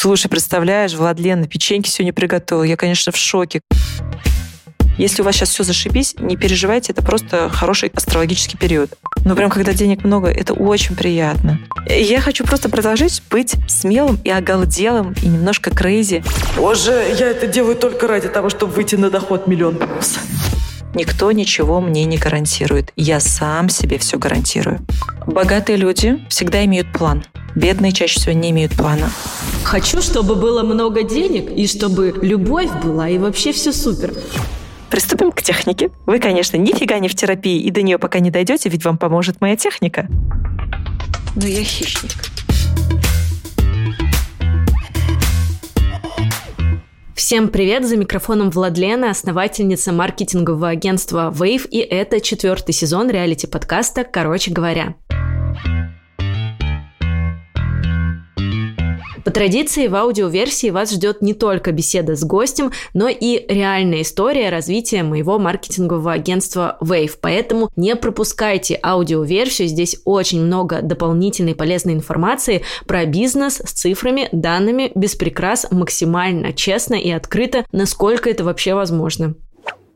Слушай, представляешь, Владлена печеньки сегодня приготовила. Я, конечно, в шоке. Если у вас сейчас все зашибись, не переживайте, это просто хороший астрологический период. Но прям когда денег много, это очень приятно. Я хочу просто продолжить быть смелым и оголделым, и немножко крейзи. Боже, я это делаю только ради того, чтобы выйти на доход миллион плюс. Никто ничего мне не гарантирует. Я сам себе все гарантирую. Богатые люди всегда имеют план. Бедные чаще всего не имеют плана. Хочу, чтобы было много денег, и чтобы любовь была, и вообще все супер. Приступим к технике. Вы, конечно, нифига не в терапии, и до нее пока не дойдете, ведь вам поможет моя техника. Но я хищник. Всем привет! За микрофоном Владлена, основательница маркетингового агентства Wave, и это четвертый сезон реалити-подкаста «Короче говоря». По традиции в аудиоверсии вас ждет не только беседа с гостем, но и реальная история развития моего маркетингового агентства Wave. Поэтому не пропускайте аудиоверсию. Здесь очень много дополнительной полезной информации про бизнес с цифрами, данными, без прикрас, максимально честно и открыто, насколько это вообще возможно.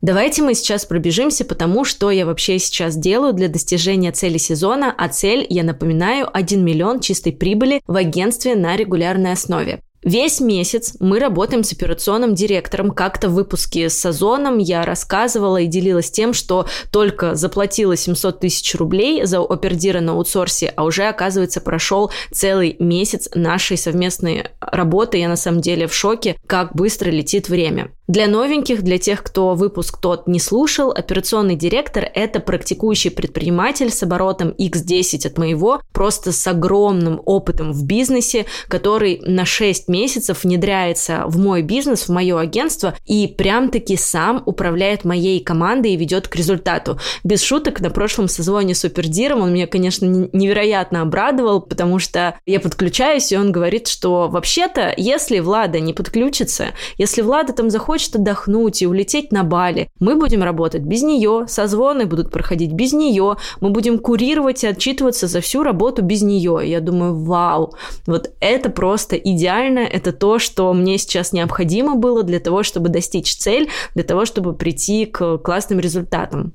Давайте мы сейчас пробежимся по тому, что я вообще сейчас делаю для достижения цели сезона, а цель, я напоминаю, 1 миллион чистой прибыли в агентстве на регулярной основе. Весь месяц мы работаем с операционным директором. Как-то в выпуске с Озоном я рассказывала и делилась тем, что только заплатила 700 тысяч рублей за опердира на аутсорсе, а уже, оказывается, прошел целый месяц нашей совместной работы. Я на самом деле в шоке, как быстро летит время. Для новеньких, для тех, кто выпуск тот не слушал, операционный директор – это практикующий предприниматель с оборотом X10 от моего, просто с огромным опытом в бизнесе, который на 6 месяцев внедряется в мой бизнес, в мое агентство и прям-таки сам управляет моей командой и ведет к результату. Без шуток, на прошлом созвоне с Супердиром он меня, конечно, невероятно обрадовал, потому что я подключаюсь, и он говорит, что вообще-то, если Влада не подключится, если Влада там захочет захочет отдохнуть и улететь на Бали, мы будем работать без нее, созвоны будут проходить без нее, мы будем курировать и отчитываться за всю работу без нее. Я думаю, вау, вот это просто идеально, это то, что мне сейчас необходимо было для того, чтобы достичь цель, для того, чтобы прийти к классным результатам.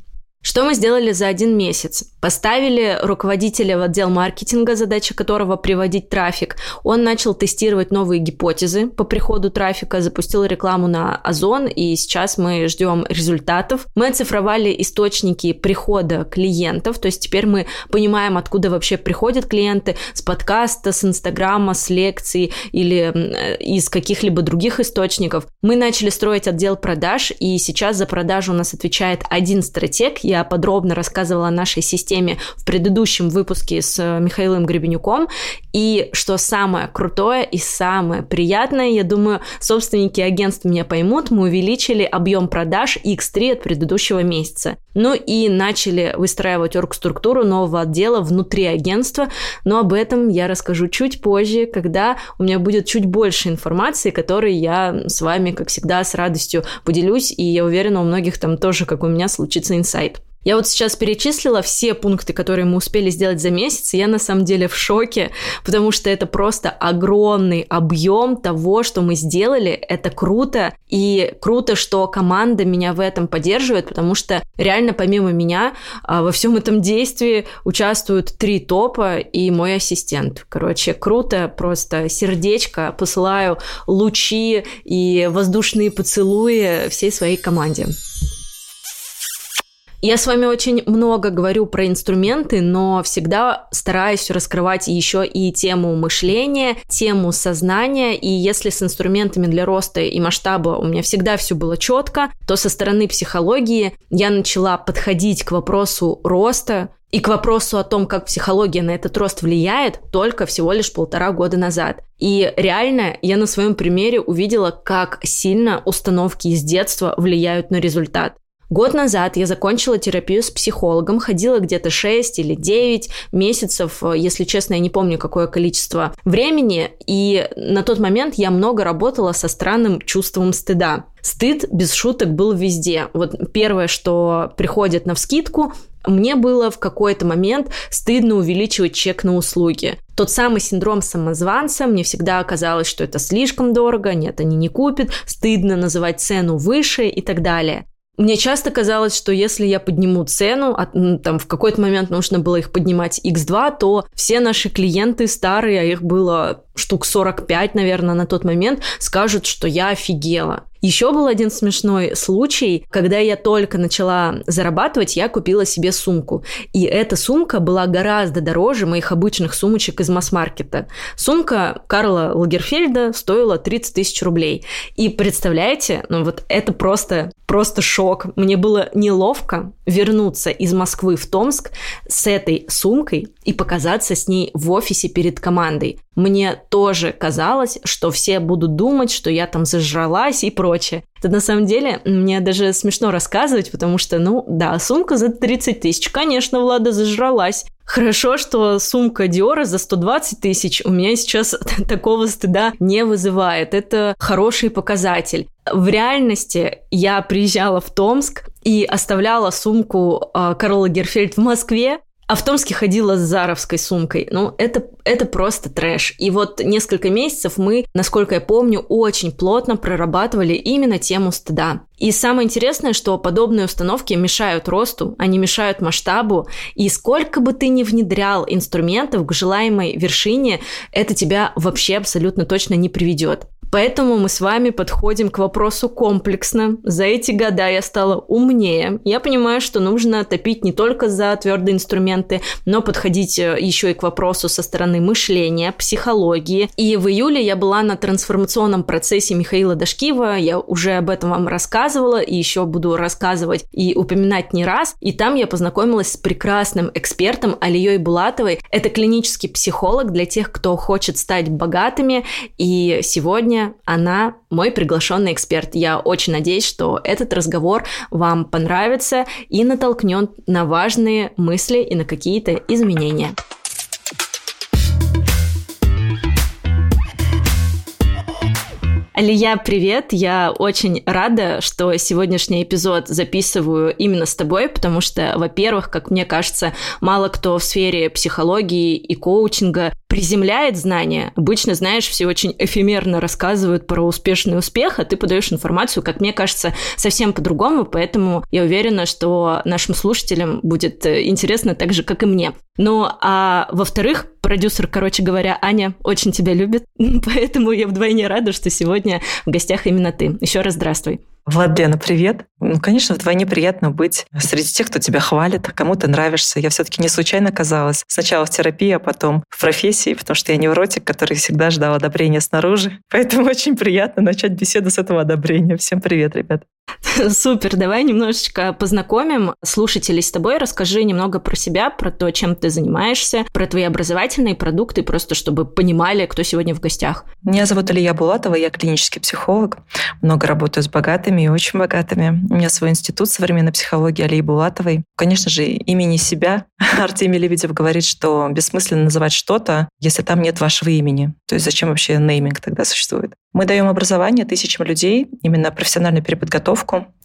Что мы сделали за один месяц? Поставили руководителя в отдел маркетинга, задача которого приводить трафик. Он начал тестировать новые гипотезы по приходу трафика, запустил рекламу на Озон, и сейчас мы ждем результатов. Мы оцифровали источники прихода клиентов, то есть теперь мы понимаем, откуда вообще приходят клиенты, с подкаста, с инстаграма, с лекций или из каких-либо других источников. Мы начали строить отдел продаж, и сейчас за продажу у нас отвечает один стратег, я подробно рассказывала о нашей системе в предыдущем выпуске с э, Михаилом Гребенюком. И что самое крутое и самое приятное, я думаю, собственники агентств меня поймут, мы увеличили объем продаж X3 от предыдущего месяца. Ну и начали выстраивать оргструктуру нового отдела внутри агентства, но об этом я расскажу чуть позже, когда у меня будет чуть больше информации, которой я с вами, как всегда, с радостью поделюсь, и я уверена, у многих там тоже, как у меня, случится инсайт. Я вот сейчас перечислила все пункты, которые мы успели сделать за месяц, и я на самом деле в шоке, потому что это просто огромный объем того, что мы сделали. Это круто, и круто, что команда меня в этом поддерживает, потому что реально помимо меня а, во всем этом действии участвуют три топа и мой ассистент. Короче, круто, просто сердечко, посылаю лучи и воздушные поцелуи всей своей команде. Я с вами очень много говорю про инструменты, но всегда стараюсь раскрывать еще и тему мышления, тему сознания. И если с инструментами для роста и масштаба у меня всегда все было четко, то со стороны психологии я начала подходить к вопросу роста, и к вопросу о том, как психология на этот рост влияет, только всего лишь полтора года назад. И реально я на своем примере увидела, как сильно установки из детства влияют на результат. Год назад я закончила терапию с психологом, ходила где-то 6 или 9 месяцев, если честно, я не помню какое количество времени, и на тот момент я много работала со странным чувством стыда. Стыд, без шуток, был везде. Вот первое, что приходит на вскидку, мне было в какой-то момент стыдно увеличивать чек на услуги. Тот самый синдром самозванца, мне всегда казалось, что это слишком дорого, нет, они не купят, стыдно называть цену выше и так далее. Мне часто казалось, что если я подниму цену, а, там в какой-то момент нужно было их поднимать x2, то все наши клиенты старые, а их было штук 45, наверное, на тот момент, скажут, что я офигела. Еще был один смешной случай, когда я только начала зарабатывать, я купила себе сумку. И эта сумка была гораздо дороже моих обычных сумочек из масс-маркета. Сумка Карла Лагерфельда стоила 30 тысяч рублей. И представляете, ну вот это просто, просто шок. Мне было неловко вернуться из Москвы в Томск с этой сумкой и показаться с ней в офисе перед командой. Мне тоже казалось, что все будут думать, что я там зажралась и прочее. Это на самом деле мне даже смешно рассказывать, потому что, ну да, сумка за 30 тысяч, конечно, Влада зажралась. Хорошо, что сумка Диора за 120 тысяч у меня сейчас такого стыда не вызывает. Это хороший показатель. В реальности я приезжала в Томск и оставляла сумку э, Карла Герфельд в Москве, а в Томске ходила с заровской сумкой. Ну, это, это просто трэш. И вот несколько месяцев мы, насколько я помню, очень плотно прорабатывали именно тему стыда. И самое интересное, что подобные установки мешают росту, они мешают масштабу, и сколько бы ты ни внедрял инструментов к желаемой вершине, это тебя вообще абсолютно точно не приведет. Поэтому мы с вами подходим к вопросу комплексно. За эти года я стала умнее. Я понимаю, что нужно топить не только за твердые инструменты, но подходить э, еще и к вопросу со стороны мышления, психологии. И в июле я была на трансформационном процессе Михаила Дашкива. Я уже об этом вам рассказывала и еще буду рассказывать и упоминать не раз. И там я познакомилась с прекрасным экспертом Алией Булатовой. Это клинический психолог для тех, кто хочет стать богатыми. И сегодня сегодня она мой приглашенный эксперт. Я очень надеюсь, что этот разговор вам понравится и натолкнет на важные мысли и на какие-то изменения. Алия, привет! Я очень рада, что сегодняшний эпизод записываю именно с тобой, потому что, во-первых, как мне кажется, мало кто в сфере психологии и коучинга приземляет знания. Обычно, знаешь, все очень эфемерно рассказывают про успешный успех, а ты подаешь информацию, как мне кажется, совсем по-другому, поэтому я уверена, что нашим слушателям будет интересно так же, как и мне. Ну, а во-вторых, продюсер, короче говоря, Аня очень тебя любит, поэтому я вдвойне рада, что сегодня в гостях именно ты. Еще раз здравствуй. Владлена, привет. Ну, конечно, вдвойне приятно быть среди тех, кто тебя хвалит, кому ты нравишься. Я все-таки не случайно оказалась сначала в терапии, а потом в профессии, потому что я невротик, который всегда ждал одобрения снаружи. Поэтому очень приятно начать беседу с этого одобрения. Всем привет, ребят. Супер, давай немножечко познакомим слушателей с тобой. Расскажи немного про себя, про то, чем ты занимаешься, про твои образовательные продукты, просто чтобы понимали, кто сегодня в гостях. Меня зовут Илья Булатова, я клинический психолог. много работаю с богатыми и очень богатыми. У меня свой институт современной психологии Алии Булатовой. Конечно же, имени себя. Артемий Лебедев говорит, что бессмысленно называть что-то, если там нет вашего имени. То есть зачем вообще нейминг тогда существует? Мы даем образование тысячам людей, именно профессиональную переподготовку,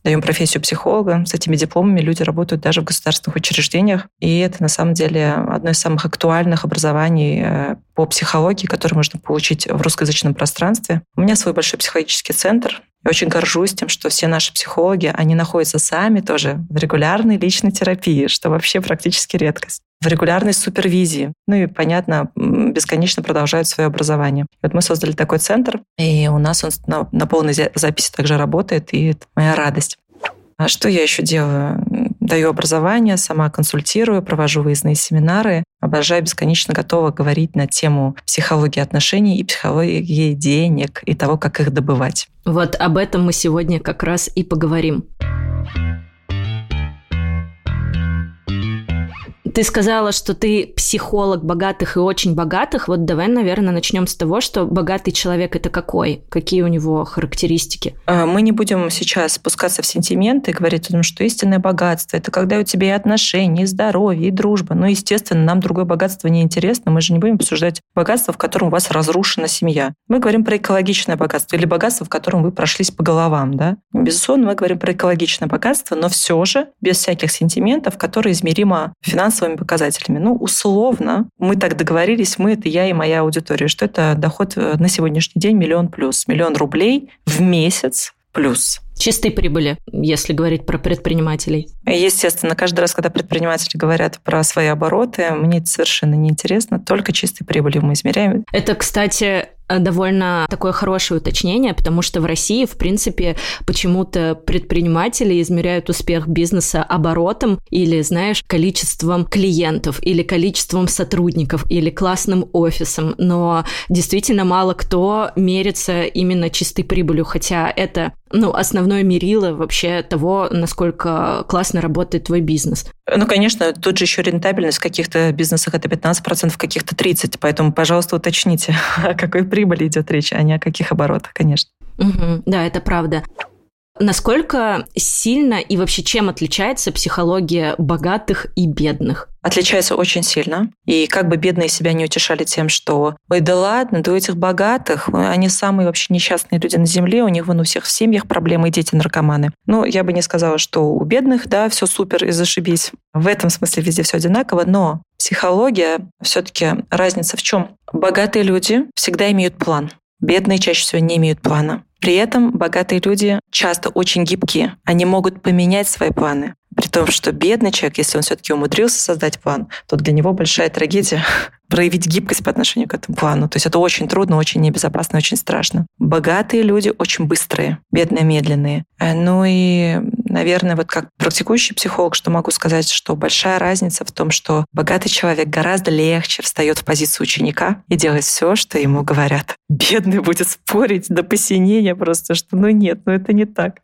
даем профессию психолога. С этими дипломами люди работают даже в государственных учреждениях. И это на самом деле одно из самых актуальных образований э, по психологии, которое можно получить в русскоязычном пространстве. У меня свой большой психологический центр, я очень горжусь тем, что все наши психологи, они находятся сами тоже в регулярной личной терапии, что вообще практически редкость в регулярной супервизии. Ну и, понятно, бесконечно продолжают свое образование. Вот мы создали такой центр, и у нас он на, на полной записи также работает, и это моя радость. А что я еще делаю? Даю образование, сама консультирую, провожу выездные семинары. Обожаю, бесконечно готова говорить на тему психологии отношений и психологии денег и того, как их добывать. Вот об этом мы сегодня как раз и поговорим. Ты сказала, что ты психолог богатых и очень богатых. Вот давай, наверное, начнем с того, что богатый человек это какой? Какие у него характеристики? А, мы не будем сейчас спускаться в сентименты и говорить о том, что истинное богатство это когда у тебя и отношения, и здоровье, и дружба. Но, естественно, нам другое богатство не интересно. Мы же не будем обсуждать богатство, в котором у вас разрушена семья. Мы говорим про экологичное богатство или богатство, в котором вы прошлись по головам. Да? Безусловно, мы говорим про экологичное богатство, но все же без всяких сентиментов, которые измеримо финансово финансовыми показателями. Ну, условно, мы так договорились, мы, это я и моя аудитория, что это доход э, на сегодняшний день миллион плюс, миллион рублей в месяц плюс. Чистой прибыли, если говорить про предпринимателей. Естественно, каждый раз, когда предприниматели говорят про свои обороты, мне это совершенно неинтересно, только чистой прибылью мы измеряем. Это, кстати, довольно такое хорошее уточнение, потому что в России, в принципе, почему-то предприниматели измеряют успех бизнеса оборотом или, знаешь, количеством клиентов, или количеством сотрудников, или классным офисом. Но действительно мало кто мерится именно чистой прибылью, хотя это ну, основное мерило вообще того, насколько классно работает твой бизнес. Ну, конечно, тут же еще рентабельность в каких-то бизнесах это 15%, в каких-то 30%. Поэтому, пожалуйста, уточните, какой прибыли идет речь, а не о каких оборотах, конечно. Угу, да, это правда. Насколько сильно и вообще чем отличается психология богатых и бедных? Отличается очень сильно. И как бы бедные себя не утешали тем, что «Ой, да ладно, да у этих богатых, они самые вообще несчастные люди на земле, у них вон у всех в семьях проблемы, дети наркоманы». Ну, я бы не сказала, что у бедных, да, все супер и зашибись. В этом смысле везде все одинаково, но психология все-таки разница в чем? Богатые люди всегда имеют план. Бедные чаще всего не имеют плана. При этом богатые люди часто очень гибкие. Они могут поменять свои планы. При том, что бедный человек, если он все-таки умудрился создать план, то для него большая трагедия проявить гибкость по отношению к этому плану. То есть это очень трудно, очень небезопасно, очень страшно. Богатые люди очень быстрые, бедные медленные. Э, ну и, наверное, вот как практикующий психолог, что могу сказать, что большая разница в том, что богатый человек гораздо легче встает в позицию ученика и делает все, что ему говорят. Бедный будет спорить до посинения просто, что ну нет, ну это не так.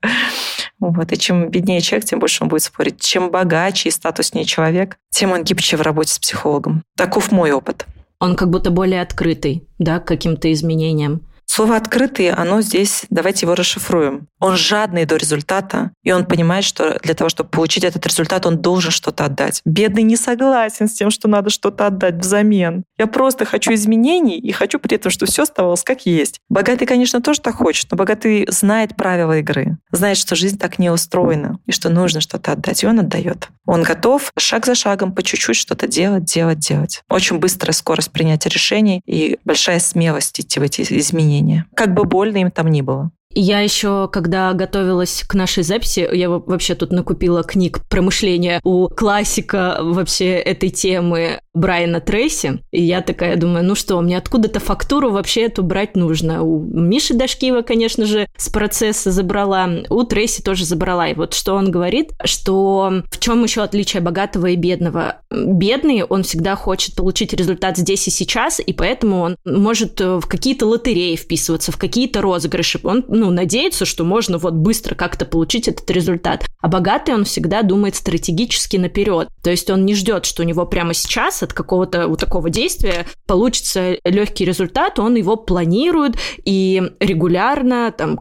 Вот. И чем беднее человек, тем больше он будет спорить. Чем богаче и статуснее человек, тем он гибче в работе с психологом. Таков мой опыт. Он как будто более открытый, да, к каким-то изменениям. Слово «открытый», оно здесь, давайте его расшифруем. Он жадный до результата, и он понимает, что для того, чтобы получить этот результат, он должен что-то отдать. Бедный не согласен с тем, что надо что-то отдать взамен. Я просто хочу изменений и хочу при этом, чтобы все оставалось как есть. Богатый, конечно, тоже так хочет, но богатый знает правила игры, знает, что жизнь так не устроена, и что нужно что-то отдать, и он отдает. Он готов шаг за шагом по чуть-чуть что-то делать, делать, делать. Очень быстрая скорость принятия решений и большая смелость идти в эти изменения изменения. Как бы больно им там ни было. Я еще, когда готовилась к нашей записи, я вообще тут накупила книг про мышление у классика вообще этой темы Брайана Трейси. И я такая думаю, ну что, мне откуда-то фактуру вообще эту брать нужно. У Миши Дашкива, конечно же, с процесса забрала, у Трейси тоже забрала. И вот что он говорит, что в чем еще отличие богатого и бедного? Бедный, он всегда хочет получить результат здесь и сейчас, и поэтому он может в какие-то лотереи вписываться, в какие-то розыгрыши. Он, ну, надеется, что можно вот быстро как-то получить этот результат. А богатый, он всегда думает стратегически наперед. То есть он не ждет, что у него прямо сейчас от какого-то вот такого действия получится легкий результат, он его планирует и регулярно там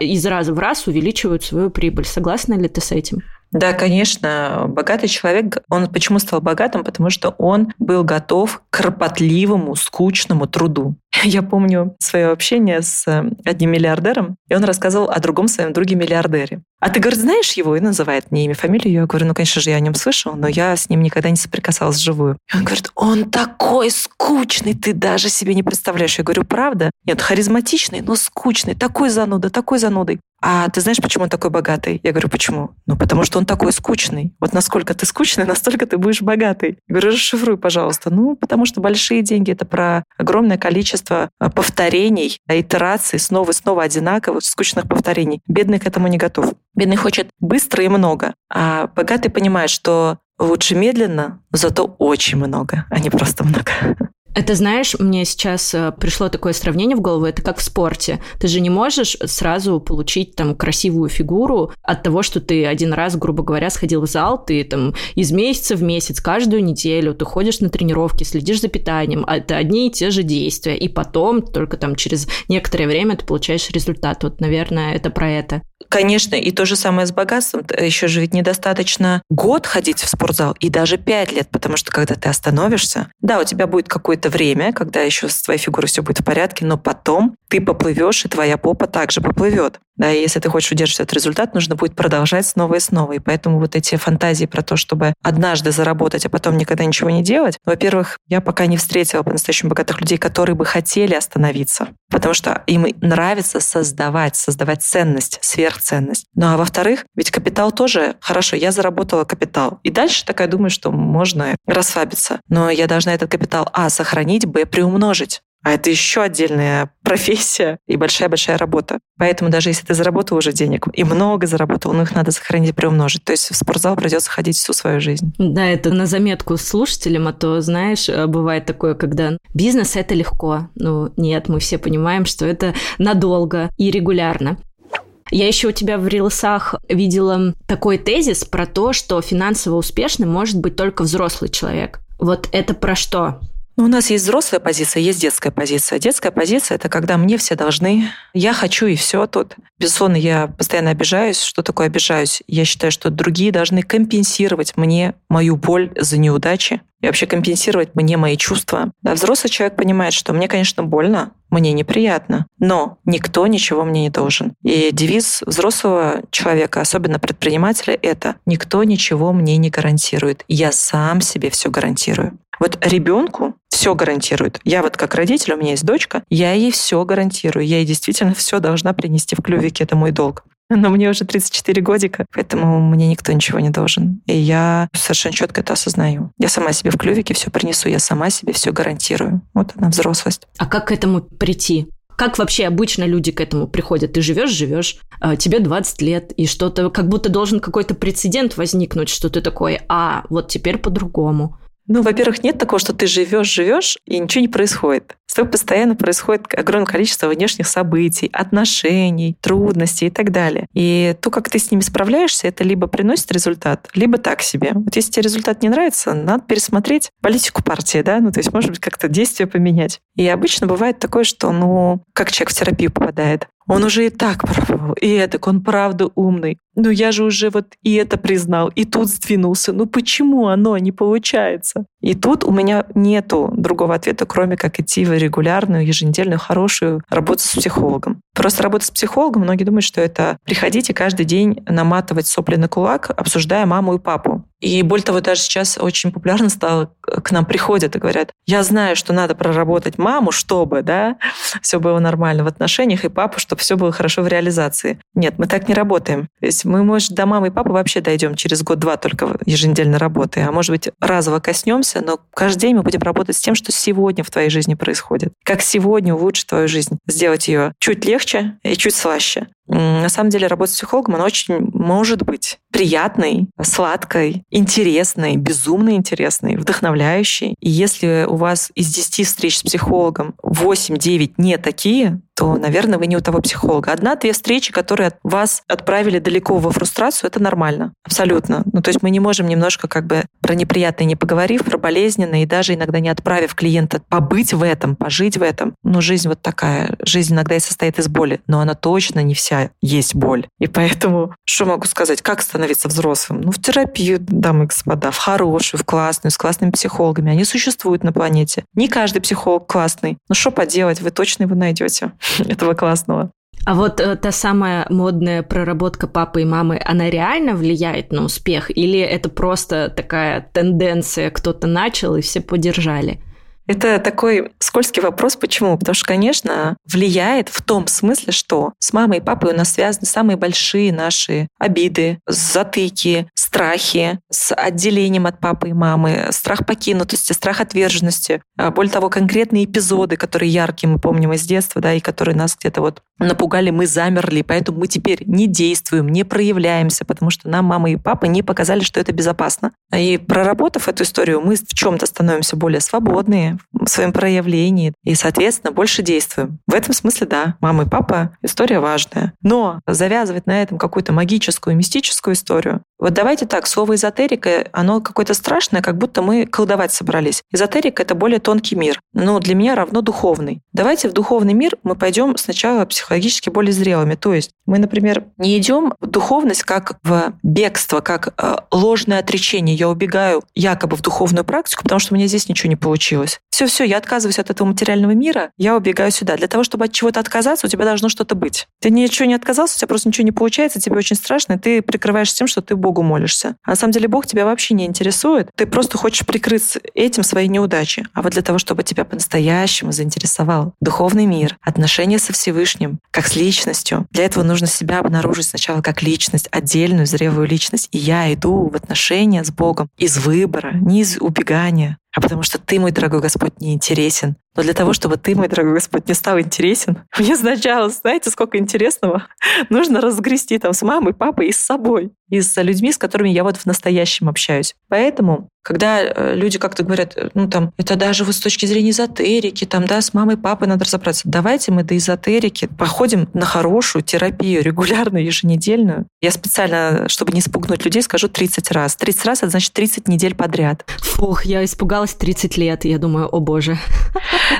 из раза в раз увеличивает свою прибыль. Согласна ли ты с этим? Да, конечно, богатый человек, он почему стал богатым? Потому что он был готов к кропотливому, скучному труду. Я помню свое общение с одним миллиардером, и он рассказывал о другом своем друге миллиардере. А ты, говорит, знаешь его? И называет мне имя, фамилию. Я говорю, ну, конечно же, я о нем слышал, но я с ним никогда не соприкасалась вживую. И он говорит, он такой скучный, ты даже себе не представляешь. Я говорю, правда? Нет, харизматичный, но скучный, такой зануда, такой занудой. А ты знаешь, почему он такой богатый? Я говорю, почему? Ну, потому что он такой скучный. Вот насколько ты скучный, настолько ты будешь богатый. Я говорю, расшифруй, пожалуйста. Ну, потому что большие деньги — это про огромное количество а, повторений, итераций, снова и снова одинаковых, скучных повторений. Бедный к этому не готов. Бедный хочет быстро и много, а богатый понимает, что лучше медленно, но зато очень много, а не просто много. Это, знаешь, мне сейчас э, пришло такое сравнение в голову, это как в спорте. Ты же не можешь сразу получить там красивую фигуру от того, что ты один раз, грубо говоря, сходил в зал, ты там из месяца в месяц, каждую неделю, ты ходишь на тренировки, следишь за питанием, а это одни и те же действия, и потом, только там через некоторое время ты получаешь результат. Вот, наверное, это про это. Конечно, и то же самое с богатством. Еще же ведь недостаточно год ходить в спортзал и даже пять лет, потому что когда ты остановишься, да, у тебя будет какое-то время, когда еще с твоей фигурой все будет в порядке, но потом ты поплывешь, и твоя попа также поплывет. Да, и если ты хочешь удерживать этот результат, нужно будет продолжать снова и снова. И поэтому вот эти фантазии про то, чтобы однажды заработать, а потом никогда ничего не делать, во-первых, я пока не встретила по-настоящему богатых людей, которые бы хотели остановиться, потому что им нравится создавать, создавать ценность, сверхценность. Ну а во-вторых, ведь капитал тоже, хорошо, я заработала капитал. И дальше такая думаю, что можно расслабиться. Но я должна этот капитал, а, сохранить, б, приумножить. А это еще отдельная профессия и большая-большая работа. Поэтому даже если ты заработал уже денег и много заработал, ну их надо сохранить и приумножить. То есть в спортзал придется ходить всю свою жизнь. Да, это на заметку слушателям, а то, знаешь, э, бывает такое, когда бизнес — это легко. Ну, нет, мы все понимаем, что это надолго и регулярно. Я еще у тебя в рилсах видела такой тезис про то, что финансово успешным может быть только взрослый человек. Вот это про что? Ну, у нас есть взрослая позиция, есть детская позиция. Детская позиция – это когда мне все должны, я хочу и все тут. Безусловно, я постоянно обижаюсь. Что такое обижаюсь? Я считаю, что другие должны компенсировать мне мою боль за неудачи и вообще компенсировать мне мои чувства. Да, взрослый человек понимает, что мне, конечно, больно, мне неприятно, но никто ничего мне не должен. И девиз взрослого человека, особенно предпринимателя, это «никто ничего мне не гарантирует, я сам себе все гарантирую». Вот ребенку все гарантирует. Я вот как родитель, у меня есть дочка, я ей все гарантирую. Я ей действительно все должна принести в клювике, это мой долг. Но мне уже 34 годика, поэтому мне никто ничего не должен. И я совершенно четко это осознаю. Я сама себе в клювике все принесу, я сама себе все гарантирую. Вот она взрослость. А как к этому прийти? Как вообще обычно люди к этому приходят? Ты живешь, живешь, а, тебе 20 лет, и что-то, как будто должен какой-то прецедент возникнуть, что ты такой, а, вот теперь по-другому. Ну, во-первых, нет такого, что ты живешь, живешь, и ничего не происходит. С тобой постоянно происходит огромное количество внешних событий, отношений, трудностей и так далее. И то, как ты с ними справляешься, это либо приносит результат, либо так себе. Вот если тебе результат не нравится, надо пересмотреть политику партии, да, ну, то есть, может быть, как-то действие поменять. И обычно бывает такое, что, ну, как человек в терапию попадает. Он уже и так пробовал, и это, он правда умный. Ну я же уже вот и это признал, и тут сдвинулся. Ну почему оно не получается? И тут у меня нету другого ответа, кроме как идти в регулярную, еженедельную, хорошую работу с психологом. Просто работа с психологом, многие думают, что это приходите каждый день наматывать сопли на кулак, обсуждая маму и папу. И более того, даже сейчас очень популярно стало, к нам приходят и говорят, я знаю, что надо проработать маму, чтобы, да, все было нормально в отношениях, и папу, чтобы все было хорошо в реализации. Нет, мы так не работаем. То есть мы, может, до мамы и папы вообще дойдем через год-два только еженедельно работы, а может быть, разово коснемся, но каждый день мы будем работать с тем, что сегодня в твоей жизни происходит. Как сегодня улучшить твою жизнь, сделать ее чуть легче и чуть слаще. На самом деле работа с психологом, она очень может быть приятной, сладкой, интересной, безумно интересной, вдохновляющей. И если у вас из 10 встреч с психологом 8-9 не такие, то, наверное, вы не у того психолога. Одна-две встречи, которые вас отправили далеко во фрустрацию, это нормально. Абсолютно. Ну, то есть мы не можем немножко как бы про неприятное не поговорив, про болезненное, и даже иногда не отправив клиента побыть в этом, пожить в этом. Ну, жизнь вот такая. Жизнь иногда и состоит из боли, но она точно не вся есть боль. И поэтому, что могу сказать, как становиться взрослым? Ну, в терапию, дамы и господа, в хорошую, в классную, с классными психологами. Они существуют на планете. Не каждый психолог классный. Ну, что поделать, вы точно его найдете. этого классного. А вот э, та самая модная проработка папы и мамы, она реально влияет на успех? Или это просто такая тенденция, кто-то начал и все поддержали? Это такой скользкий вопрос. Почему? Потому что, конечно, влияет в том смысле, что с мамой и папой у нас связаны самые большие наши обиды, затыки, страхи с отделением от папы и мамы, страх покинутости, страх отверженности. А, более того, конкретные эпизоды, которые яркие мы помним из детства, да, и которые нас где-то вот напугали, мы замерли, поэтому мы теперь не действуем, не проявляемся, потому что нам мама и папа не показали, что это безопасно. И проработав эту историю, мы в чем-то становимся более свободные, своем проявлении и, соответственно, больше действуем. В этом смысле, да, мама и папа — история важная. Но завязывать на этом какую-то магическую, мистическую историю, вот давайте так, слово эзотерика, оно какое-то страшное, как будто мы колдовать собрались. Эзотерика — это более тонкий мир. Но для меня равно духовный. Давайте в духовный мир мы пойдем сначала психологически более зрелыми. То есть мы, например, не идем в духовность как в бегство, как э, ложное отречение. Я убегаю якобы в духовную практику, потому что у меня здесь ничего не получилось. Все-все, я отказываюсь от этого материального мира, я убегаю сюда. Для того, чтобы от чего-то отказаться, у тебя должно что-то быть. Ты ничего не отказался, у тебя просто ничего не получается, тебе очень страшно, и ты прикрываешься тем, что ты Богу молишься. А на самом деле Бог тебя вообще не интересует. Ты просто хочешь прикрыть этим свои неудачи. А вот для того, чтобы тебя по-настоящему заинтересовал духовный мир, отношения со Всевышним, как с личностью, для этого нужно себя обнаружить сначала как личность, отдельную, зрелую личность. И я иду в отношения с Богом из выбора, не из убегания, а потому что ты, мой дорогой Господь, не интересен. Но для того, чтобы ты, мой дорогой Господь, не стал интересен, мне сначала, знаете, сколько интересного нужно разгрести там с мамой, папой и с собой, и с людьми, с которыми я вот в настоящем общаюсь. Поэтому, когда э, люди как-то говорят, э, ну там, это даже вот с точки зрения эзотерики, там, да, с мамой, папой надо разобраться. Давайте мы до эзотерики походим на хорошую терапию, регулярную, еженедельную. Я специально, чтобы не спугнуть людей, скажу 30 раз. 30 раз, это значит 30 недель подряд. Фух, я испугалась 30 лет, я думаю, о боже.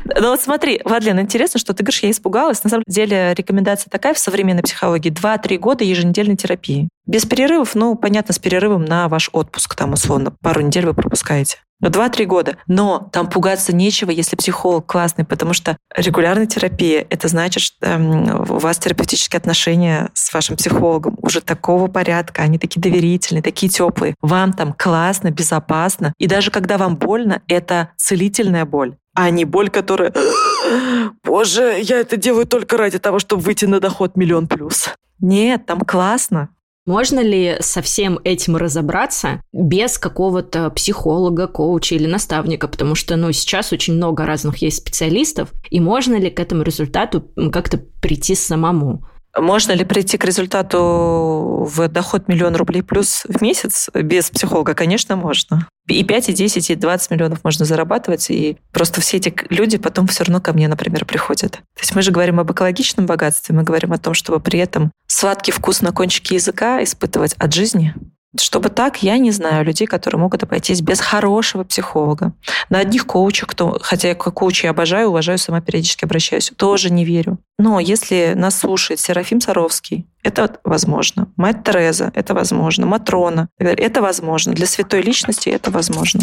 Ну вот смотри, Владлен, интересно, что ты говоришь, я испугалась. На самом деле рекомендация такая в современной психологии. 2-3 года еженедельной терапии. Без перерывов, ну, понятно, с перерывом на ваш отпуск, там, условно, пару недель вы пропускаете. Два-три года. Но там пугаться нечего, если психолог классный, потому что регулярная терапия — это значит, что эм, у вас терапевтические отношения с вашим психологом уже такого порядка, они такие доверительные, такие теплые. Вам там классно, безопасно. И даже когда вам больно, это целительная боль а не боль, которая «Боже, я это делаю только ради того, чтобы выйти на доход миллион плюс». Нет, там классно. Можно ли со всем этим разобраться без какого-то психолога, коуча или наставника? Потому что ну, сейчас очень много разных есть специалистов, и можно ли к этому результату как-то прийти самому? Можно ли прийти к результату в доход миллион рублей плюс в месяц без психолога? Конечно, можно. И 5, и 10, и 20 миллионов можно зарабатывать, и просто все эти люди потом все равно ко мне, например, приходят. То есть мы же говорим об экологичном богатстве, мы говорим о том, чтобы при этом сладкий вкус на кончике языка испытывать от жизни, чтобы так, я не знаю людей, которые могут обойтись без хорошего психолога. На одних коучах, кто, хотя я как коуч я обожаю, уважаю, сама периодически обращаюсь, тоже не верю. Но если нас слушает Серафим Саровский, это возможно. Мать Тереза, это возможно. Матрона, это возможно. Для святой личности это возможно.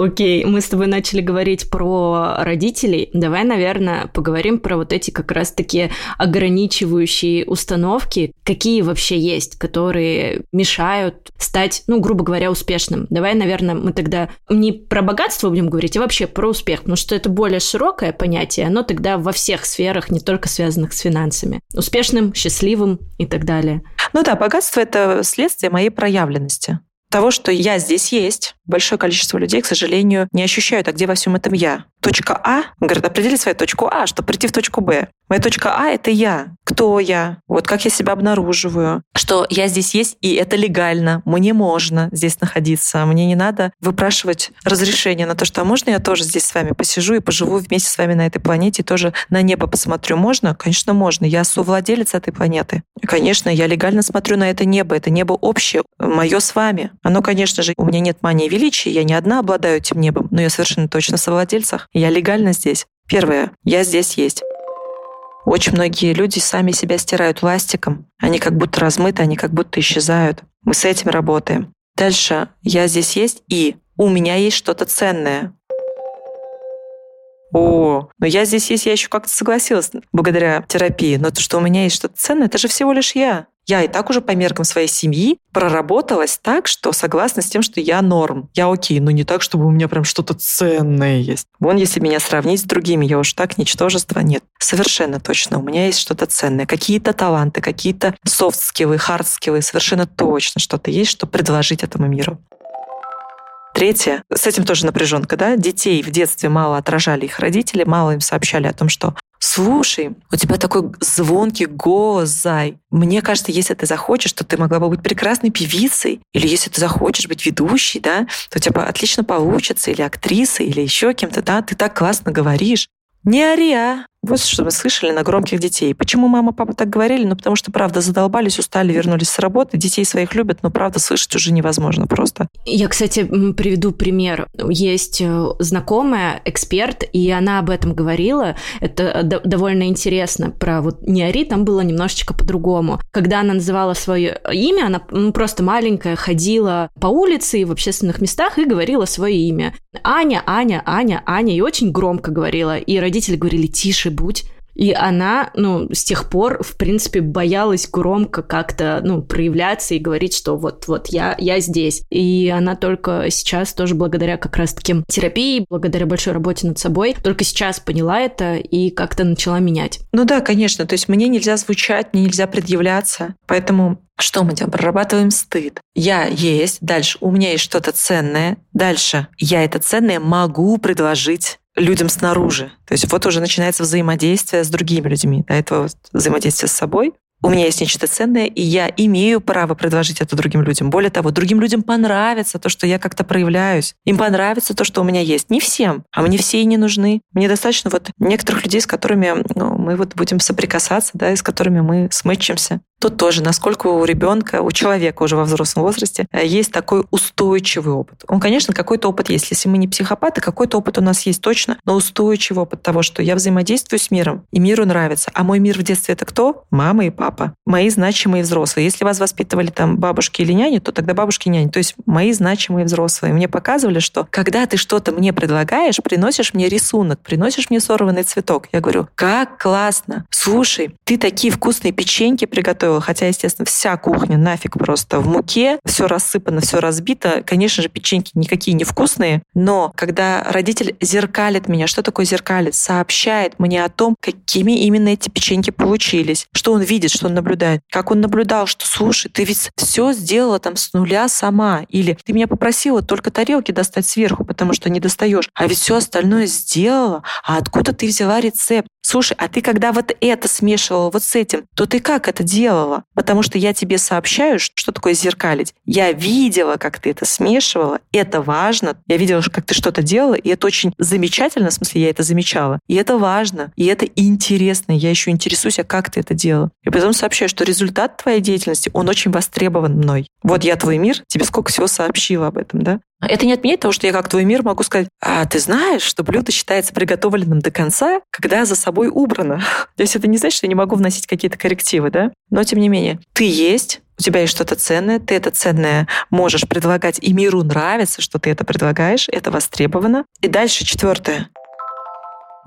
Окей, мы с тобой начали говорить про родителей. Давай, наверное, поговорим про вот эти как раз-таки ограничивающие установки. Какие вообще есть, которые мешают стать, ну, грубо говоря, успешным. Давай, наверное, мы тогда не про богатство будем говорить, а вообще про успех, потому что это более широкое понятие, оно тогда во всех сферах, не только связанных с финансами. Успешным, счастливым и так далее. Ну да, богатство – это следствие моей проявленности того, что я здесь есть, большое количество людей, к сожалению, не ощущают, а где во всем этом я. Точка А, говорят, определи свою точку А, чтобы прийти в точку Б. Моя точка А — это я. Кто я? Вот как я себя обнаруживаю. Что я здесь есть, и это легально. Мне можно здесь находиться. Мне не надо выпрашивать разрешение на то, что а можно я тоже здесь с вами посижу и поживу вместе с вами на этой планете, и тоже на небо посмотрю. Можно? Конечно, можно. Я совладелец этой планеты. И, конечно, я легально смотрю на это небо. Это небо общее, мое с вами. Оно, конечно же, у меня нет мании величия, я не одна обладаю этим небом, но я совершенно точно в совладельцах. Я легально здесь. Первое, я здесь есть. Очень многие люди сами себя стирают ластиком. Они как будто размыты, они как будто исчезают. Мы с этим работаем. Дальше я здесь есть, и у меня есть что-то ценное. О, но я здесь есть, я еще как-то согласилась благодаря терапии. Но то, что у меня есть что-то ценное, это же всего лишь я. Я и так уже по меркам своей семьи проработалась так, что согласна с тем, что я норм. Я окей, но не так, чтобы у меня прям что-то ценное есть. Вон, если меня сравнить с другими, я уж так ничтожества нет. Совершенно точно. У меня есть что-то ценное. Какие-то таланты, какие-то софт-скиллы, хард-скиллы. Совершенно точно что-то есть, что предложить этому миру. Третье, с этим тоже напряженка, да, детей в детстве мало отражали их родители, мало им сообщали о том, что слушай, у тебя такой звонкий голос, Зай. Мне кажется, если ты захочешь, то ты могла бы быть прекрасной певицей. Или если ты захочешь быть ведущей, да, то у тебя отлично получится. Или актрисой, или еще кем-то, да. Ты так классно говоришь. Не ори, а. Вот что мы слышали на громких детей. Почему мама, папа так говорили? Ну, потому что, правда, задолбались, устали, вернулись с работы. Детей своих любят, но, правда, слышать уже невозможно просто. Я, кстати, приведу пример. Есть э, знакомая, эксперт, и она об этом говорила. Это довольно интересно. Про вот не ори, там было немножечко по-другому. Когда она называла свое имя, она просто маленькая ходила по улице и в общественных местах и говорила свое имя. Аня, Аня, Аня, Аня. И очень громко говорила. И родители говорили, тише, будь. И она, ну, с тех пор, в принципе, боялась громко как-то, ну, проявляться и говорить, что вот-вот я, я здесь. И она только сейчас, тоже благодаря как раз-таки терапии, благодаря большой работе над собой, только сейчас поняла это и как-то начала менять. Ну да, конечно. То есть мне нельзя звучать, мне нельзя предъявляться. Поэтому что мы делаем? Прорабатываем стыд. Я есть, дальше у меня есть что-то ценное, дальше я это ценное могу предложить людям снаружи. То есть вот уже начинается взаимодействие с другими людьми. До этого вот взаимодействие с собой. У меня есть нечто ценное, и я имею право предложить это другим людям. Более того, другим людям понравится то, что я как-то проявляюсь. Им понравится то, что у меня есть. Не всем, а мне все и не нужны. Мне достаточно вот некоторых людей, с которыми ну, мы вот будем соприкасаться, да, и с которыми мы смычимся. Тут тоже, насколько у ребенка, у человека уже во взрослом возрасте э, есть такой устойчивый опыт. Он, конечно, какой-то опыт есть. Если мы не психопаты, какой-то опыт у нас есть точно, но устойчивый опыт того, что я взаимодействую с миром, и миру нравится. А мой мир в детстве это кто? Мама и папа. Мои значимые взрослые. Если вас воспитывали там бабушки или няни, то тогда бабушки и няни. То есть мои значимые взрослые. Мне показывали, что когда ты что-то мне предлагаешь, приносишь мне рисунок, приносишь мне сорванный цветок, я говорю, как классно. Слушай, ты такие вкусные печеньки приготовил, готовила, хотя, естественно, вся кухня нафиг просто в муке, все рассыпано, все разбито. Конечно же, печеньки никакие не вкусные, но когда родитель зеркалит меня, что такое зеркалит? Сообщает мне о том, какими именно эти печеньки получились, что он видит, что он наблюдает, как он наблюдал, что, слушай, ты ведь все сделала там с нуля сама, или ты меня попросила только тарелки достать сверху, потому что не достаешь, а ведь все остальное сделала, а откуда ты взяла рецепт? Слушай, а ты когда вот это смешивала вот с этим, то ты как это делала? Потому что я тебе сообщаю, что такое зеркалить. Я видела, как ты это смешивала. Это важно. Я видела, как ты что-то делала, и это очень замечательно. В смысле, я это замечала. И это важно. И это интересно. Я еще интересуюсь, а как ты это делала. И потом сообщаю, что результат твоей деятельности, он очень востребован мной. Вот я твой мир, тебе сколько всего сообщила об этом, да? Это не отменяет того, что я как твой мир могу сказать, а ты знаешь, что блюдо считается приготовленным до конца, когда за собой убрано. То есть это не значит, что я не могу вносить какие-то коррективы, да? Но тем не менее, ты есть, у тебя есть что-то ценное, ты это ценное можешь предлагать, и миру нравится, что ты это предлагаешь, это востребовано. И дальше четвертое.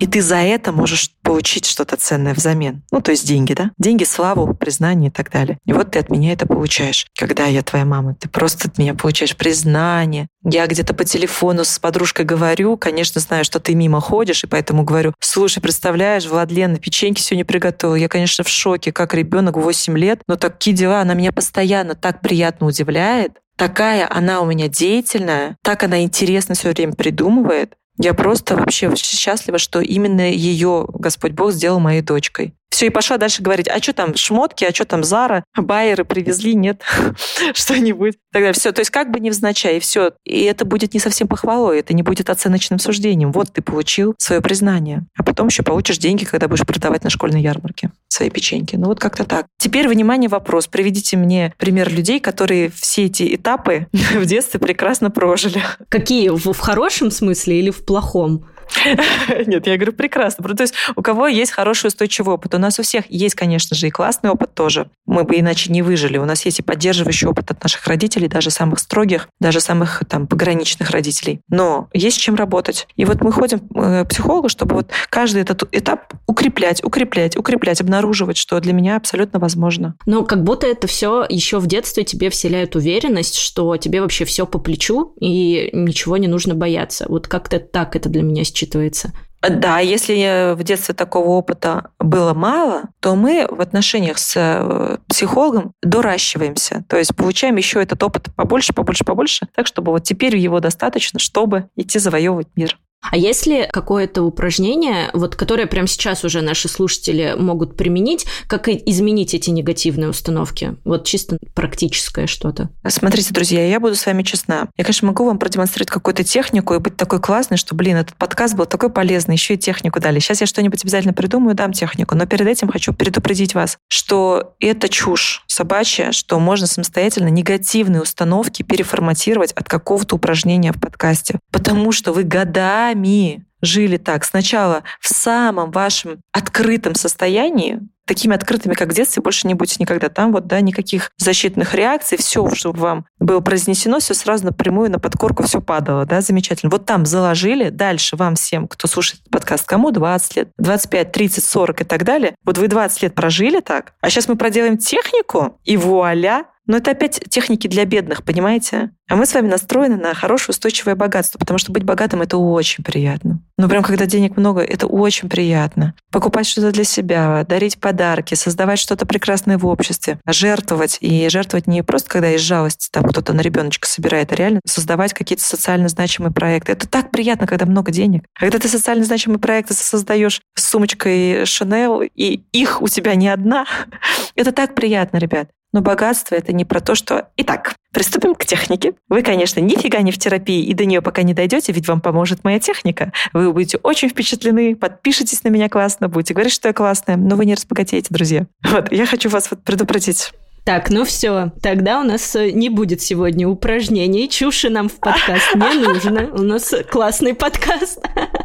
И ты за это можешь получить что-то ценное взамен. Ну, то есть деньги, да? Деньги, славу, признание и так далее. И вот ты от меня это получаешь. Когда я твоя мама, ты просто от меня получаешь признание. Я где-то по телефону с подружкой говорю, конечно, знаю, что ты мимо ходишь, и поэтому говорю, слушай, представляешь, Владлена печеньки сегодня приготовила. Я, конечно, в шоке, как ребенок 8 лет, но такие дела, она меня постоянно так приятно удивляет. Такая она у меня деятельная, так она интересно все время придумывает. Я просто вообще счастлива, что именно ее Господь Бог сделал моей дочкой. Все, и пошла дальше говорить, а что там шмотки, а что там Зара, байеры привезли, нет, что-нибудь. Тогда все, то есть как бы невзначай, и все. И это будет не совсем похвалой, это не будет оценочным суждением. Вот ты получил свое признание. А потом еще получишь деньги, когда будешь продавать на школьной ярмарке свои печеньки. Ну вот как-то так. Теперь, внимание, вопрос. Приведите мне пример людей, которые все эти этапы в детстве прекрасно прожили. Какие? В, в хорошем смысле или в плохом? Нет, я говорю, прекрасно. То есть у кого есть хороший устойчивый опыт? У нас у всех есть, конечно же, и классный опыт тоже. Мы бы иначе не выжили. У нас есть и поддерживающий опыт от наших родителей, даже самых строгих, даже самых там пограничных родителей. Но есть чем работать. И вот мы ходим э, к психологу, чтобы вот каждый этот этап укреплять, укреплять, укреплять, обнаруживать, что для меня абсолютно возможно. Но как будто это все еще в детстве тебе вселяет уверенность, что тебе вообще все по плечу и ничего не нужно бояться. Вот как-то так это для меня сейчас считывается. Да, если в детстве такого опыта было мало, то мы в отношениях с э, психологом доращиваемся. То есть получаем еще этот опыт побольше, побольше, побольше, так чтобы вот теперь его достаточно, чтобы идти завоевывать мир. А есть ли какое-то упражнение, вот, которое прямо сейчас уже наши слушатели могут применить, как изменить эти негативные установки? Вот чисто практическое что-то. Смотрите, друзья, я буду с вами честна. Я, конечно, могу вам продемонстрировать какую-то технику и быть такой классной, что, блин, этот подкаст был такой полезный, еще и технику дали. Сейчас я что-нибудь обязательно придумаю, дам технику. Но перед этим хочу предупредить вас, что это чушь собачья, что можно самостоятельно негативные установки переформатировать от какого-то упражнения в подкасте. Потому что вы годами годами жили так. Сначала в самом вашем открытом состоянии, такими открытыми, как в детстве, больше не будете никогда. Там вот, да, никаких защитных реакций, все, что вам было произнесено, все сразу напрямую на подкорку все падало, да, замечательно. Вот там заложили, дальше вам всем, кто слушает подкаст, кому 20 лет, 25, 30, 40 и так далее, вот вы 20 лет прожили так, а сейчас мы проделаем технику, и вуаля, но это опять техники для бедных, понимаете? А мы с вами настроены на хорошее, устойчивое богатство, потому что быть богатым — это очень приятно. Ну, прям когда денег много, это очень приятно. Покупать что-то для себя, дарить подарки, создавать что-то прекрасное в обществе, жертвовать. И жертвовать не просто, когда из жалости там кто-то на ребеночка собирает, а реально создавать какие-то социально значимые проекты. Это так приятно, когда много денег. Когда ты социально значимые проекты создаешь с сумочкой Chanel, и их у тебя не одна, это так приятно, ребят. Но богатство — это не про то, что... Итак, приступим к технике. Вы, конечно, нифига не в терапии, и до нее пока не дойдете, ведь вам поможет моя техника. Вы будете очень впечатлены, подпишитесь на меня классно, будете говорить, что я классная, но вы не разбогатеете, друзья. Вот, я хочу вас вот предупредить. Так, ну все, тогда у нас э, не будет сегодня упражнений. Чуши нам в подкаст не нужно. У нас классный подкаст.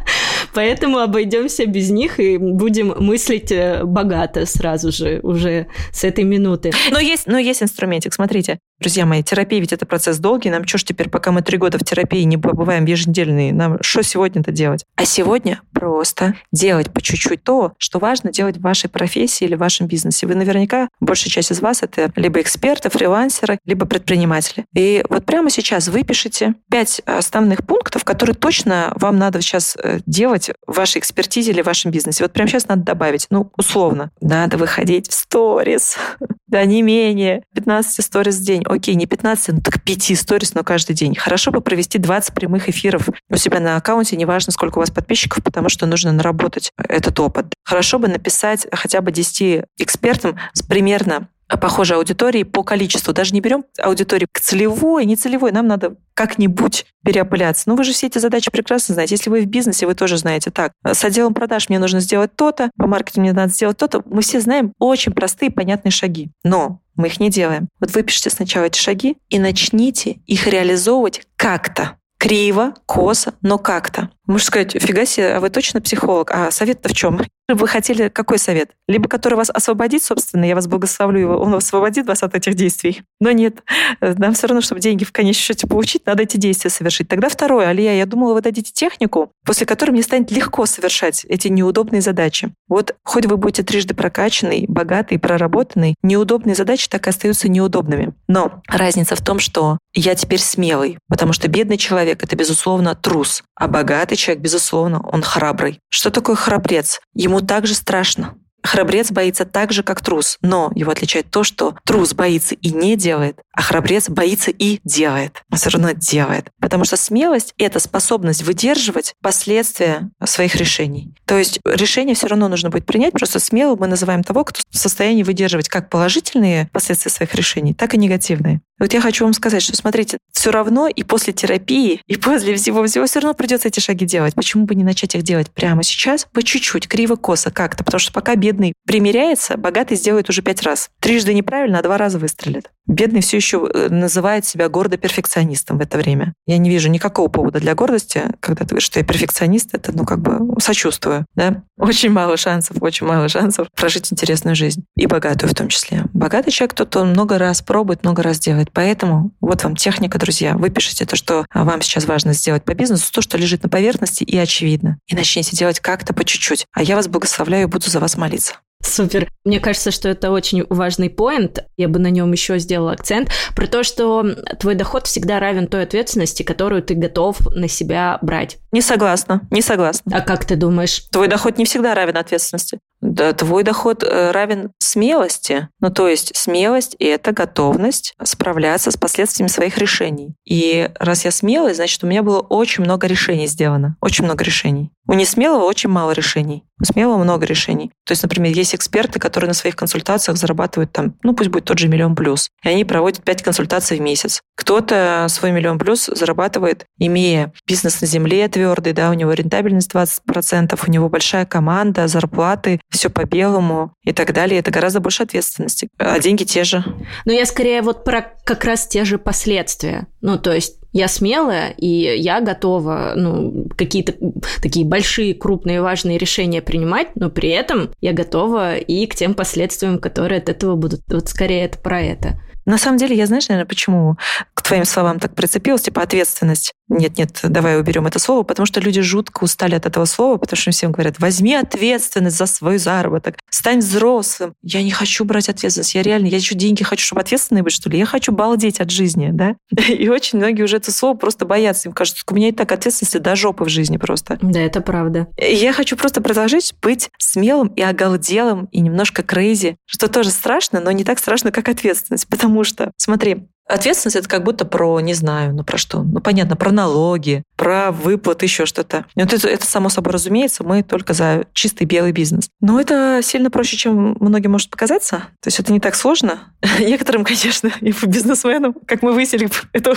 Поэтому обойдемся без них и будем мыслить э, богато сразу же, уже с этой минуты. Но есть, но есть инструментик, смотрите. Друзья мои, терапия ведь это процесс долгий. Нам что ж теперь, пока мы три года в терапии не побываем еженедельные, нам что сегодня-то делать? А сегодня просто делать по чуть-чуть то, что важно делать в вашей профессии или в вашем бизнесе. Вы наверняка, большая часть из вас, это либо эксперты, фрилансеры, либо предприниматели. И вот прямо сейчас выпишите пять основных пунктов, которые точно вам надо сейчас э, делать в вашей экспертизе или в вашем бизнесе. Вот прямо сейчас надо добавить, ну, условно, надо выходить в сторис, да, не менее 15 сторис в день окей, не 15, ну так 5 сторис, но каждый день. Хорошо бы провести 20 прямых эфиров у себя на аккаунте, неважно, сколько у вас подписчиков, потому что нужно наработать этот опыт. Хорошо бы написать хотя бы 10 экспертам с примерно похожей аудитории по количеству. Даже не берем аудиторию к целевой, не целевой. Нам надо как-нибудь переопыляться. Ну, вы же все эти задачи прекрасно знаете. Если вы в бизнесе, вы тоже знаете. Так, с отделом продаж мне нужно сделать то-то, по маркетингу мне надо сделать то-то. Мы все знаем очень простые, понятные шаги. Но мы их не делаем. Вот выпишите сначала эти шаги и начните их реализовывать как-то. Криво, косо, но как-то. Можно сказать, фига себе, а вы точно психолог? А совет-то в чем? Вы хотели какой совет? Либо который вас освободит, собственно, я вас благословлю, его, он освободит вас от этих действий. Но нет, нам все равно, чтобы деньги в конечном счете получить, надо эти действия совершить. Тогда второе, Алия, я думала, вы дадите технику, после которой мне станет легко совершать эти неудобные задачи. Вот хоть вы будете трижды прокачанный, богатый, проработанный, неудобные задачи так и остаются неудобными. Но разница в том, что я теперь смелый, потому что бедный человек — это, безусловно, трус, а богатый человек, безусловно, он храбрый. Что такое храбрец? Ему также страшно. Храбрец боится так же, как трус, но его отличает то, что трус боится и не делает, а храбрец боится и делает. Он все равно делает. Потому что смелость — это способность выдерживать последствия своих решений. То есть решение все равно нужно будет принять, просто смело мы называем того, кто в состоянии выдерживать как положительные последствия своих решений, так и негативные. Вот я хочу вам сказать, что смотрите, все равно и после терапии, и после всего-всего все равно придется эти шаги делать. Почему бы не начать их делать прямо сейчас, по чуть-чуть, криво-косо как-то? Потому что пока бедный примеряется, богатый сделает уже пять раз. Трижды неправильно, а два раза выстрелит. Бедный все еще э, называет себя гордо перфекционистом в это время. Я не вижу никакого повода для гордости, когда ты говоришь, что я перфекционист, это, ну, как бы сочувствую, да? Очень мало шансов, очень мало шансов прожить интересную жизнь. И богатую в том числе. Богатый человек, тот, он много раз пробует, много раз делает. Поэтому вот вам техника, друзья. Выпишите то, что вам сейчас важно сделать по бизнесу, то, что лежит на поверхности и очевидно. И начните делать как-то по чуть-чуть. А я вас благословляю и буду за вас молиться. Супер. Мне кажется, что это очень важный поинт. Я бы на нем еще сделала акцент про то, что твой доход всегда равен той ответственности, которую ты готов на себя брать. Не согласна, не согласна. А как ты думаешь? Твой доход не всегда равен ответственности. Да, твой доход э, равен смелости. Ну, то есть смелость – это готовность справляться с последствиями своих решений. И раз я смелый, значит, у меня было очень много решений сделано. Очень много решений. У несмелого очень мало решений. У смелого много решений. То есть, например, есть эксперты, которые на своих консультациях зарабатывают там, ну пусть будет тот же миллион плюс. И они проводят 5 консультаций в месяц. Кто-то свой миллион плюс зарабатывает, имея бизнес на земле твердый, да, у него рентабельность 20%, у него большая команда, зарплаты, все по белому и так далее. Это гораздо больше ответственности. А деньги те же. Но я скорее вот про как раз те же последствия. Ну, то есть я смелая, и я готова ну, какие-то такие большие, крупные, важные решения принимать, но при этом я готова и к тем последствиям, которые от этого будут. Вот скорее это про это. На самом деле, я знаешь, наверное, почему к твоим словам так прицепилась, типа ответственность. Нет, нет, давай уберем это слово, потому что люди жутко устали от этого слова, потому что им всем говорят, возьми ответственность за свой заработок, стань взрослым. Я не хочу брать ответственность, я реально, я еще деньги хочу, чтобы ответственной быть, что ли? Я хочу балдеть от жизни, да? И очень многие уже это слово просто боятся. Им кажется, у меня и так ответственности до жопы в жизни просто. Да, это правда. Я хочу просто продолжить быть смелым и оголделым, и немножко крейзи, что тоже страшно, но не так страшно, как ответственность, потому Потому что, смотри, Ответственность это как будто про, не знаю, ну про что? Ну понятно, про налоги, про выплаты, еще что-то. Вот это, это само собой разумеется, мы только за чистый белый бизнес. Но это сильно проще, чем многим может показаться. То есть это не так сложно. Некоторым, конечно, и бизнесменам, как мы выяснили, это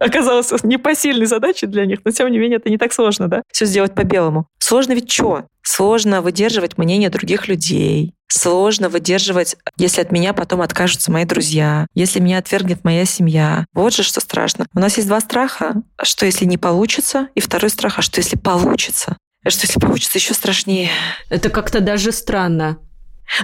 оказалось непосильной задачей для них, но тем не менее это не так сложно, да? Все сделать по-белому. Сложно ведь что? Сложно выдерживать мнение других людей, сложно выдерживать, если от меня потом откажутся мои друзья, если меня отвергнет моя семья. Вот же что страшно. У нас есть два страха. Что если не получится? И второй страх, а что если получится? А что если получится еще страшнее? Это как-то даже странно.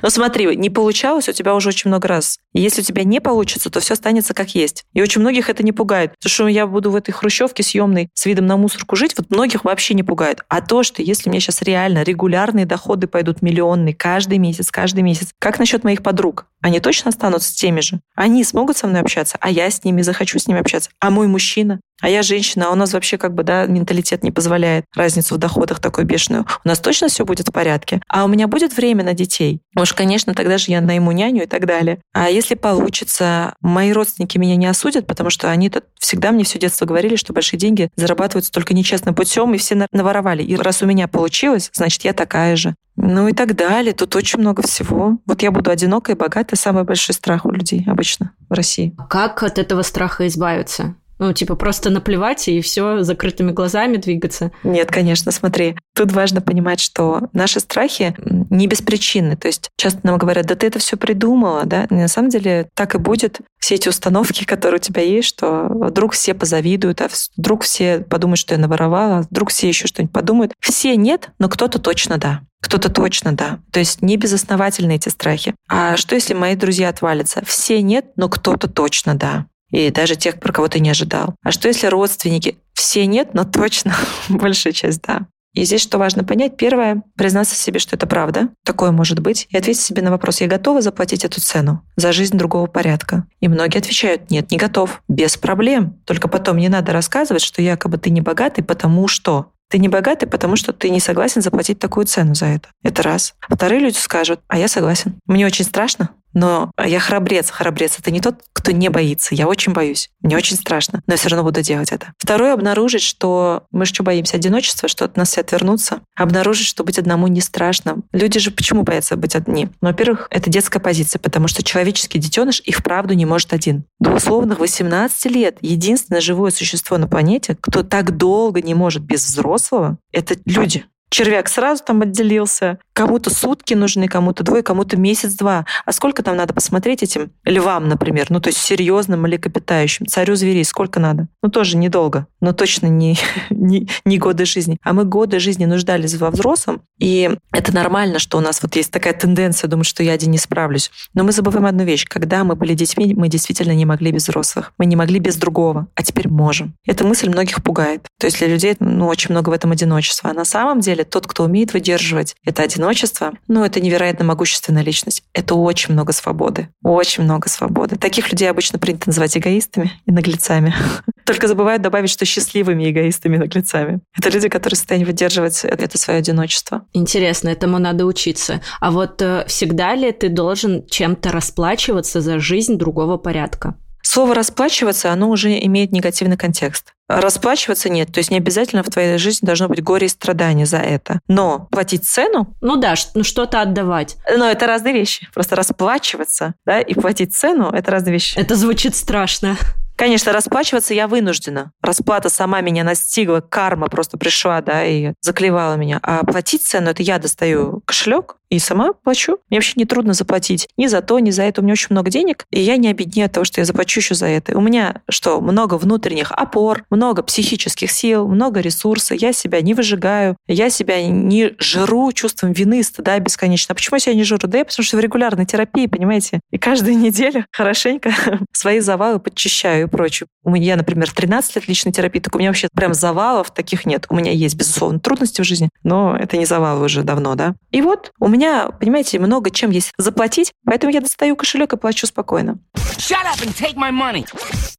Но смотри, не получалось у тебя уже очень много раз. И если у тебя не получится, то все останется как есть. И очень многих это не пугает. То, что я буду в этой хрущевке съемной с видом на мусорку жить, вот многих вообще не пугает. А то, что если меня сейчас реально регулярные доходы пойдут миллионные каждый месяц, каждый месяц, как насчет моих подруг? Они точно останутся теми же? Они смогут со мной общаться, а я с ними захочу с ними общаться. А мой мужчина? А я женщина, а у нас вообще как бы, да, менталитет не позволяет разницу в доходах такой бешеную. У нас точно все будет в порядке. А у меня будет время на детей. Может, конечно, тогда же я найму няню и так далее. А если получится, мои родственники меня не осудят, потому что они -то всегда мне все детство говорили, что большие деньги зарабатываются только нечестным путем, и все наворовали. И раз у меня получилось, значит, я такая же. Ну и так далее. Тут очень много всего. Вот я буду одинокой богатой. Самый большой страх у людей обычно в России. Как от этого страха избавиться? Ну, типа, просто наплевать и все закрытыми глазами двигаться. Нет, конечно, смотри. Тут важно понимать, что наши страхи не беспричинны. То есть часто нам говорят, да ты это все придумала, да? И на самом деле так и будет. Все эти установки, которые у тебя есть, что вдруг все позавидуют, а вдруг все подумают, что я наворовала, вдруг все еще что-нибудь подумают. Все нет, но кто-то точно да. Кто-то точно да. То есть не безосновательны эти страхи. А что, если мои друзья отвалятся? Все нет, но кто-то точно да и даже тех, про кого ты не ожидал. А что если родственники? Все нет, но точно большая часть да. И здесь что важно понять? Первое, признаться себе, что это правда, такое может быть, и ответить себе на вопрос, я готова заплатить эту цену за жизнь другого порядка? И многие отвечают, нет, не готов, без проблем. Только потом не надо рассказывать, что якобы ты не богатый, потому что. Ты не богатый, потому что ты не согласен заплатить такую цену за это. Это раз. Вторые люди скажут, а я согласен. Мне очень страшно, но я храбрец. Храбрец — это не тот, кто не боится. Я очень боюсь. Мне очень страшно, но я все равно буду делать это. Второе — обнаружить, что мы что боимся одиночества, что от нас все отвернутся. Обнаружить, что быть одному не страшно. Люди же почему боятся быть одни? Ну, во-первых, это детская позиция, потому что человеческий детеныш и вправду не может один. До условных 18 лет единственное живое существо на планете, кто так долго не может без взрослого, это люди. Червяк сразу там отделился, Кому-то сутки нужны, кому-то двое, кому-то месяц-два. А сколько там надо посмотреть этим львам, например? Ну, то есть серьезным млекопитающим. Царю зверей сколько надо? Ну, тоже недолго, но точно не, не, не годы жизни. А мы годы жизни нуждались во взрослом, и это нормально, что у нас вот есть такая тенденция думать, что я один не справлюсь. Но мы забываем одну вещь. Когда мы были детьми, мы действительно не могли без взрослых. Мы не могли без другого, а теперь можем. Эта мысль многих пугает. То есть для людей ну, очень много в этом одиночества. А на самом деле тот, кто умеет выдерживать это одиночество, одиночество, ну, это невероятно могущественная личность. Это очень много свободы. Очень много свободы. Таких людей обычно принято называть эгоистами и наглецами. Только забывают добавить, что счастливыми эгоистами и наглецами. Это люди, которые в состоянии выдерживать это свое одиночество. Интересно, этому надо учиться. А вот э, всегда ли ты должен чем-то расплачиваться за жизнь другого порядка? Слово «расплачиваться», оно уже имеет негативный контекст. Расплачиваться нет, то есть не обязательно в твоей жизни должно быть горе и страдания за это. Но платить цену... Ну да, ну что-то отдавать. Но это разные вещи. Просто расплачиваться да, и платить цену – это разные вещи. Это звучит страшно. Конечно, расплачиваться я вынуждена. Расплата сама меня настигла, карма просто пришла, да, и заклевала меня. А платить цену, это я достаю кошелек, и сама плачу. Мне вообще не трудно заплатить ни за то, ни за это. У меня очень много денег, и я не обеднею от того, что я заплачу еще за это. У меня что? Много внутренних опор, много психических сил, много ресурсов. Я себя не выжигаю, я себя не жру чувством вины, стыда бесконечно. А почему я себя не жру? Да я потому что в регулярной терапии, понимаете? И каждую неделю хорошенько свои завалы подчищаю и прочее. У меня, например, 13 лет личной терапии, так у меня вообще прям завалов таких нет. У меня есть, безусловно, трудности в жизни, но это не завал уже давно, да. И вот у меня меня, понимаете, много чем есть заплатить, поэтому я достаю кошелек и плачу спокойно.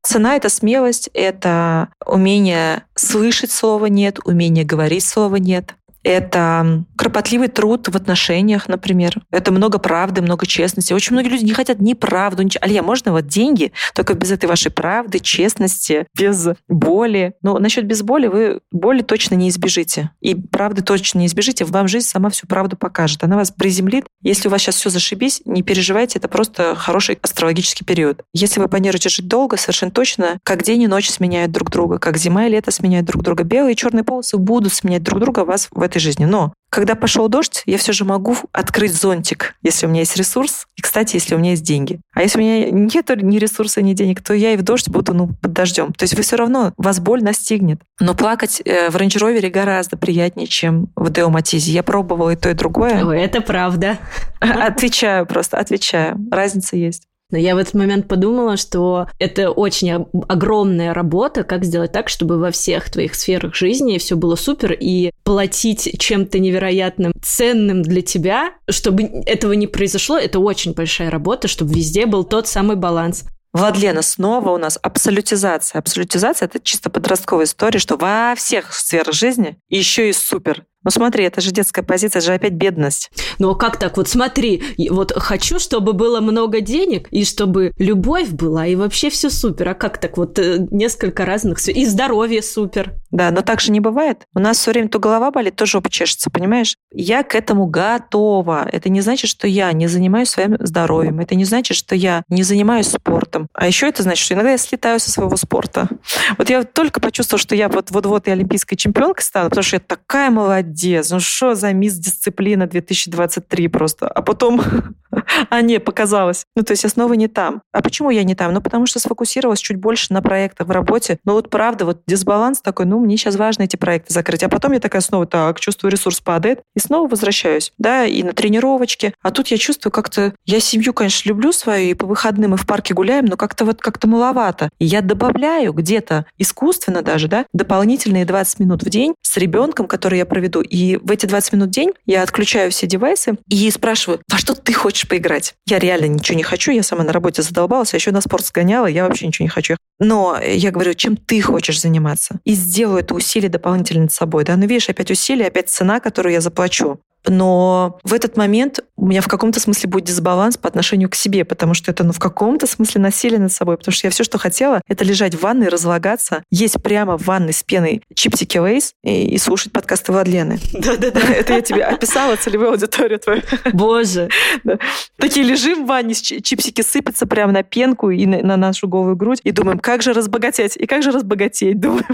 Цена — это смелость, это умение слышать слово «нет», умение говорить слово «нет», это кропотливый труд в отношениях, например. Это много правды, много честности. Очень многие люди не хотят ни правду, ничего. Алия, можно вот деньги, только без этой вашей правды, честности, без боли. Но насчет без боли вы боли точно не избежите. И правды точно не избежите. Вам жизнь сама всю правду покажет. Она вас приземлит. Если у вас сейчас все зашибись, не переживайте, это просто хороший астрологический период. Если вы планируете жить долго, совершенно точно, как день и ночь сменяют друг друга, как зима и лето сменяют друг друга. Белые и черные полосы будут сменять друг друга вас в этой жизни. Но когда пошел дождь, я все же могу открыть зонтик, если у меня есть ресурс. И, кстати, если у меня есть деньги. А если у меня нет ни ресурса, ни денег, то я и в дождь буду ну, под дождем. То есть вы все равно, вас боль настигнет. Но плакать э, в рейндж гораздо приятнее, чем в Део Матизе. Я пробовала и то, и другое. Ой, это правда. Отвечаю просто, отвечаю. Разница есть. Но я в этот момент подумала, что это очень огромная работа, как сделать так, чтобы во всех твоих сферах жизни все было супер, и платить чем-то невероятным, ценным для тебя, чтобы этого не произошло, это очень большая работа, чтобы везде был тот самый баланс. Владлена, снова у нас абсолютизация. Абсолютизация – это чисто подростковая история, что во всех сферах жизни еще и супер. Ну смотри, это же детская позиция, это же опять бедность. Ну а как так? Вот смотри, вот хочу, чтобы было много денег, и чтобы любовь была, и вообще все супер. А как так? Вот э, несколько разных... И здоровье супер. Да, но так же не бывает. У нас все время то голова болит, то жопа чешется, понимаешь? Я к этому готова. Это не значит, что я не занимаюсь своим здоровьем. Это не значит, что я не занимаюсь спортом. А еще это значит, что иногда я слетаю со своего спорта. Вот я только почувствовала, что я вот-вот и олимпийской чемпионкой стану, потому что я такая молодец, молодец, ну что за мисс дисциплина 2023 просто. А потом, а не, показалось. Ну, то есть я снова не там. А почему я не там? Ну, потому что сфокусировалась чуть больше на проектах в работе. Ну, вот правда, вот дисбаланс такой, ну, мне сейчас важно эти проекты закрыть. А потом я такая снова, так, чувствую, ресурс падает. И снова возвращаюсь, да, и на тренировочке. А тут я чувствую как-то, я семью, конечно, люблю свою, и по выходным мы в парке гуляем, но как-то вот как-то маловато. И я добавляю где-то искусственно даже, да, дополнительные 20 минут в день с ребенком, который я проведу году. И в эти 20 минут в день я отключаю все девайсы и спрашиваю, во что ты хочешь поиграть? Я реально ничего не хочу, я сама на работе задолбалась, а еще на спорт сгоняла, я вообще ничего не хочу. Но я говорю, чем ты хочешь заниматься? И сделаю это усилие дополнительно над собой. Да? Ну, видишь, опять усилие, опять цена, которую я заплачу но в этот момент у меня в каком-то смысле будет дисбаланс по отношению к себе, потому что это ну, в каком-то смысле насилие над собой, потому что я все, что хотела, это лежать в ванной, разлагаться, есть прямо в ванной с пеной чипсики Лейс и, и слушать подкасты Владлены. Да-да-да. Это я тебе описала целевую аудиторию твою. Боже. Такие лежим в ванне, чипсики сыпятся прямо на пенку и на нашу голую грудь, и думаем, как же разбогатеть, и как же разбогатеть, думаем.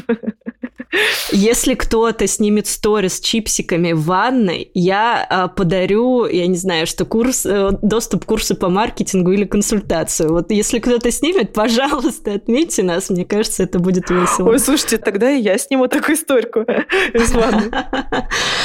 Если кто-то снимет сторис с чипсиками в ванной, я а, подарю, я не знаю, что курс, а, доступ к курсу по маркетингу или консультацию. Вот если кто-то снимет, пожалуйста, отметьте нас. Мне кажется, это будет весело. Ой, слушайте, тогда и я сниму такую историю из ванны.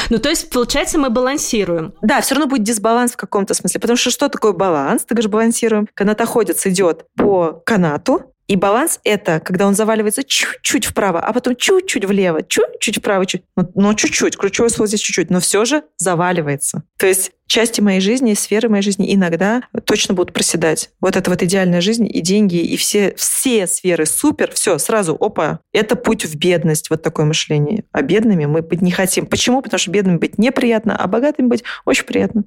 Ну, то есть, получается, мы балансируем. Да, все равно будет дисбаланс в каком-то смысле. Потому что что такое баланс? Ты говоришь, балансируем. Канатоходец идет по канату, И баланс — это, когда он заваливается чуть-чуть вправо, а потом чуть-чуть влево, чуть-чуть вправо, чуть, ну, ну чуть-чуть, ключевое слово здесь чуть-чуть, но все же заваливается. То есть части моей жизни, сферы моей жизни иногда точно будут проседать. Вот это вот идеальная жизнь, и деньги, и все, все сферы супер, все, сразу, опа, это путь в бедность, вот такое мышление. А бедными мы быть не хотим. Почему? Потому что бедными быть неприятно, а богатыми быть очень приятно.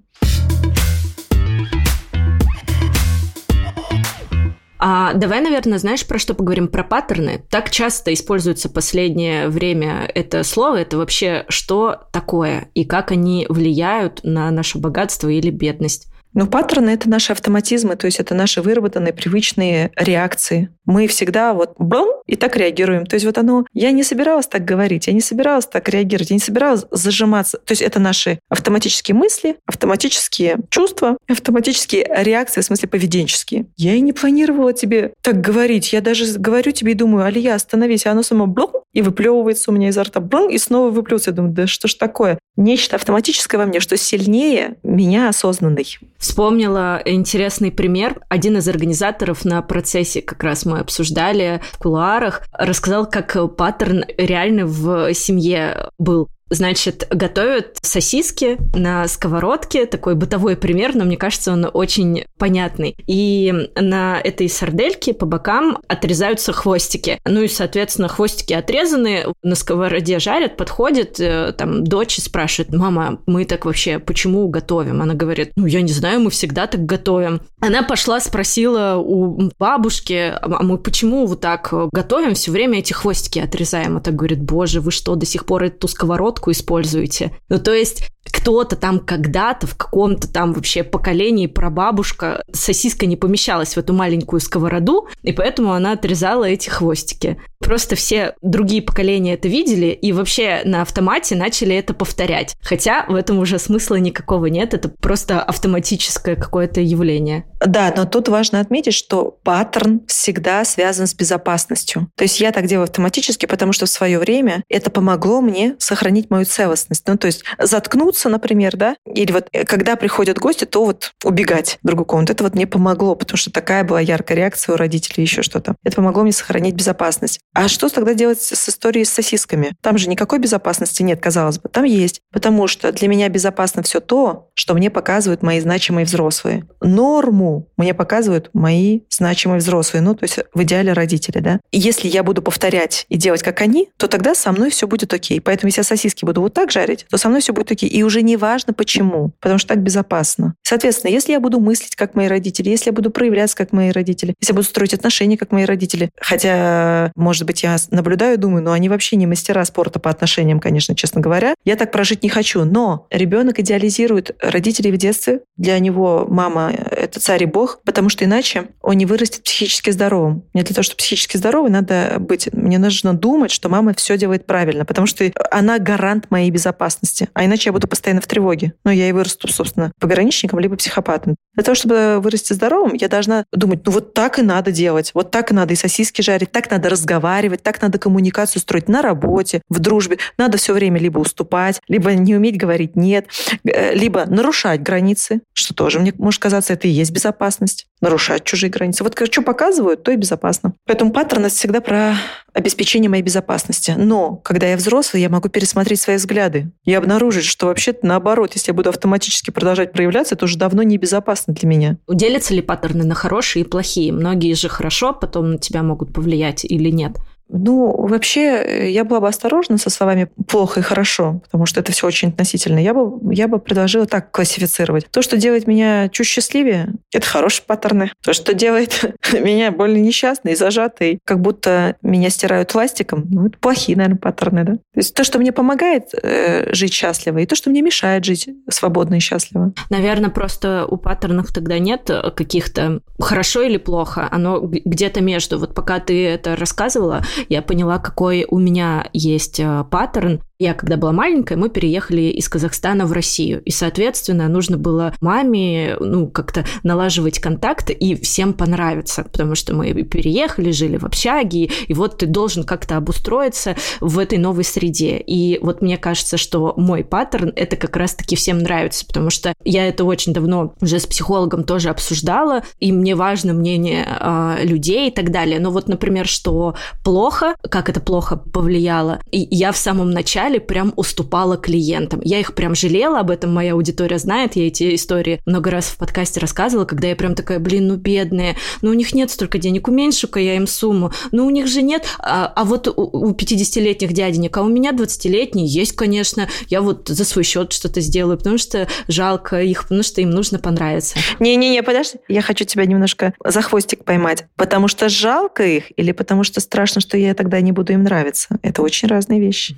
А давай, наверное, знаешь, про что поговорим? Про паттерны. Так часто используется последнее время это слово. Это вообще что такое? И как они влияют на наше богатство или бедность? Ну, паттерны — это наши автоматизмы, то есть это наши выработанные привычные реакции. Мы всегда вот блум, и так реагируем. То есть вот оно... Я не собиралась так говорить, я не собиралась так реагировать, я не собиралась зажиматься. То есть это наши автоматические мысли, автоматические чувства, автоматические реакции, в смысле поведенческие. Я и не планировала тебе так говорить. Я даже говорю тебе и думаю, Алия, остановись, а оно само блум, и выплевывается у меня изо рта блум, и снова выплевывается. Я думаю, да что ж такое? Нечто автоматическое во мне, что сильнее меня осознанный. Вспомнила интересный пример. Один из организаторов на процессе, как раз мы обсуждали в кулуарах, рассказал, как паттерн реально в семье был. Значит, готовят сосиски на сковородке, такой бытовой пример, но мне кажется, он очень понятный. И на этой сардельке по бокам отрезаются хвостики. Ну и, соответственно, хвостики отрезаны, на сковороде жарят, подходит, э, там, дочь спрашивает, мама, мы так вообще почему готовим? Она говорит, ну, я не знаю, мы всегда так готовим. Она пошла, спросила у бабушки, а мы почему вот так готовим, все время эти хвостики отрезаем? А так говорит, боже, вы что, до сих пор эту сковородку сковородку используете. Ну, то есть кто-то там когда-то в каком-то там вообще поколении прабабушка сосиска не помещалась в эту маленькую сковороду, и поэтому она отрезала эти хвостики. Просто все другие поколения это видели и вообще на автомате начали это повторять. Хотя в этом уже смысла никакого нет, это просто автоматическое какое-то явление. Да, но тут важно отметить, что паттерн всегда связан с безопасностью. То есть я так делаю автоматически, потому что в свое время это помогло мне сохранить мою целостность. Ну, то есть заткнуться, например, да, или вот э, когда приходят гости, то вот убегать в другую комнату. Это вот мне помогло, потому что такая была яркая реакция у родителей, еще что-то. Это помогло мне сохранить безопасность. А что тогда делать с историей с сосисками? Там же никакой безопасности нет, казалось бы. Там есть. Потому что для меня безопасно все то, что мне показывают мои значимые взрослые. Норму мне показывают мои значимые взрослые, ну, то есть в идеале родители, да. Если я буду повторять и делать как они, то тогда со мной все будет окей. Поэтому если я сосиски буду вот так жарить, то со мной все будет окей. И уже не важно почему, потому что так безопасно. Соответственно, если я буду мыслить как мои родители, если я буду проявляться как мои родители, если я буду строить отношения как мои родители, хотя, может быть, я наблюдаю думаю, ну, они вообще не мастера спорта по отношениям, конечно, честно говоря. Я так прожить не хочу. Но ребенок идеализирует родителей в детстве. Для него мама — это царь и бог, потому что иначе он не вырастет психически здоровым. Мне для того, чтобы психически здоровый, надо быть... Мне нужно думать, что мама все делает правильно, потому что она гарант моей безопасности. А иначе я буду постоянно в тревоге. Ну, я и вырасту, собственно, пограничником либо психопатом. Для того, чтобы вырасти здоровым, я должна думать, ну, вот так и надо делать, вот так и надо и сосиски жарить, так надо разговаривать, так надо коммуникацию строить на работе, в дружбе. Надо все время либо уступать, либо не уметь говорить «нет», э, либо нарушать границы, что тоже, мне может казаться, это и есть безопасность. Нарушать чужие границы. Вот что показывают, то и безопасно. Поэтому паттерность всегда про обеспечение моей безопасности. Но когда я взрослый, я могу пересмотреть свои взгляды и обнаружить, что вообще-то наоборот, если я буду автоматически продолжать проявляться, это уже давно небезопасно для меня. Делятся ли паттерны на хорошие и плохие? Многие же хорошо потом на тебя могут повлиять или нет? Ну, вообще, э, я была бы осторожна со словами «плохо» и «хорошо», потому что это все очень относительно. Я бы, я бы предложила так классифицировать. То, что делает меня чуть счастливее, это хорошие паттерны. То, что делает меня более несчастной, зажатой, как будто меня стирают пластиком, ну, это плохие, наверное, паттерны, да? То есть то, что мне помогает э, жить счастливо, и то, что мне мешает жить свободно и счастливо. Наверное, просто у паттернов тогда нет каких-то хорошо или плохо, оно где-то между. Вот пока ты это рассказывала, я поняла, какой у меня есть э, паттерн. Я, когда была маленькая, мы переехали из Казахстана в Россию. И, соответственно, нужно было маме, ну, как-то налаживать контакты и всем понравиться, потому что мы переехали, жили в общаге, и вот ты должен как-то обустроиться в этой новой среде. И вот мне кажется, что мой паттерн — это как раз-таки всем нравится, потому что я это очень давно уже с психологом тоже обсуждала, и мне важно мнение э, людей и так далее. Но вот, например, что плохо, как это плохо повлияло, и я в самом начале прям уступала клиентам. Я их прям жалела, об этом моя аудитория знает, я эти истории много раз в подкасте рассказывала, когда я прям такая, блин, ну бедные, ну у них нет столько денег, уменьшу-ка я им сумму, ну у них же нет, а, а вот у, у 50-летних дяденек, а у меня 20-летний есть, конечно, я вот за свой счет что-то сделаю, потому что жалко их, потому что им нужно понравиться. Не-не-не, подожди, я хочу тебя немножко за хвостик поймать, потому что жалко их или потому что страшно, что я тогда не буду им нравиться? Это очень разные вещи.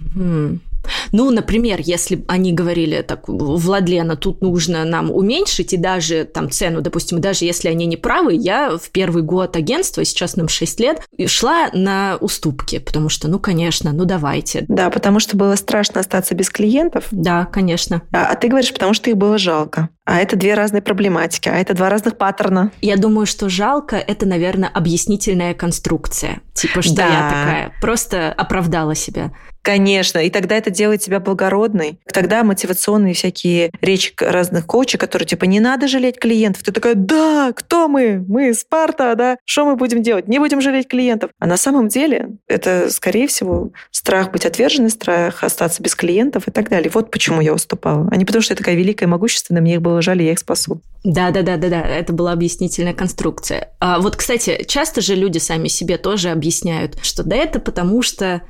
Ну, например, если они говорили так, Владлена, тут нужно нам уменьшить, и даже там цену, допустим, даже если они не правы, я в первый год агентства, сейчас нам 6 лет, шла на уступки, потому что, ну, конечно, ну, давайте. Да, потому что было страшно остаться без клиентов. Да, конечно. А, а ты говоришь, потому что их было жалко. А это две разные проблематики, а это два разных паттерна. Я думаю, что жалко – это, наверное, объяснительная конструкция. Типа, что да. я такая просто оправдала себя. Конечно, и тогда это делает тебя благородной. Тогда мотивационные всякие речи разных коучей, которые типа не надо жалеть клиентов. Ты такая, да, кто мы? Мы Спарта, да? Что мы будем делать? Не будем жалеть клиентов. А на самом деле это, скорее всего, страх быть отверженной, страх остаться без клиентов и так далее. Вот почему я уступала. А не потому, что я такая великая и могущественная, мне их было жаль, и я их спасу. Да, да, да, да, да. Это была объяснительная конструкция. А вот, кстати, часто же люди сами себе тоже объясняют, что да, это потому что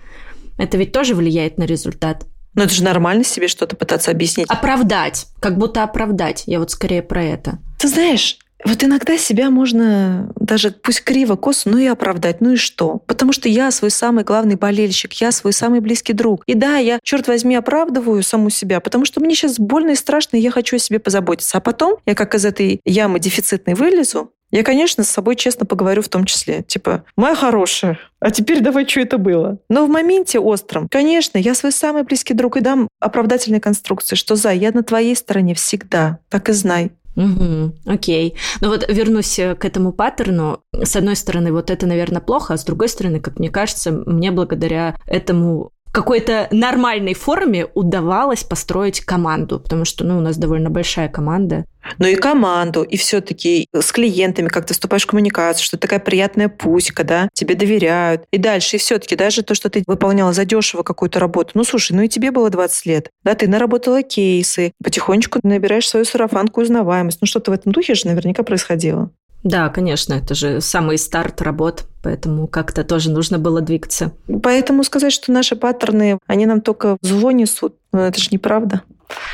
это ведь тоже влияет на результат. Но это же нормально себе что-то пытаться объяснить. Оправдать. Как будто оправдать. Я вот скорее про это. Ты знаешь, вот иногда себя можно даже пусть криво, косо, ну и оправдать, ну и что? Потому что я свой самый главный болельщик, я свой самый близкий друг. И да, я, черт возьми, оправдываю саму себя, потому что мне сейчас больно и страшно, и я хочу о себе позаботиться. А потом я как из этой ямы дефицитной вылезу, я, конечно, с собой честно поговорю в том числе. Типа, моя хорошая, а теперь давай, что это было? Но в моменте остром, конечно, я свой самый близкий друг и дам оправдательные конструкции, что за, я на твоей стороне всегда, так и знай. Угу, окей. Ну вот вернусь э, к этому паттерну. С одной стороны, вот это, наверное, плохо, а с другой стороны, как мне кажется, мне благодаря этому какой-то нормальной форме удавалось построить команду, потому что ну, у нас довольно большая команда. Ну и команду, и все-таки с клиентами, как ты вступаешь в коммуникацию, что такая приятная пуська, да, тебе доверяют. И дальше, и все-таки даже то, что ты выполняла задешево какую-то работу, ну слушай, ну и тебе было 20 лет, да, ты наработала кейсы, потихонечку набираешь свою сарафанку узнаваемость. Ну что-то в этом духе же наверняка происходило. Да, конечно, это же самый старт работ, поэтому как-то тоже нужно было двигаться. Поэтому сказать, что наши паттерны, они нам только зло несут, ну это же неправда.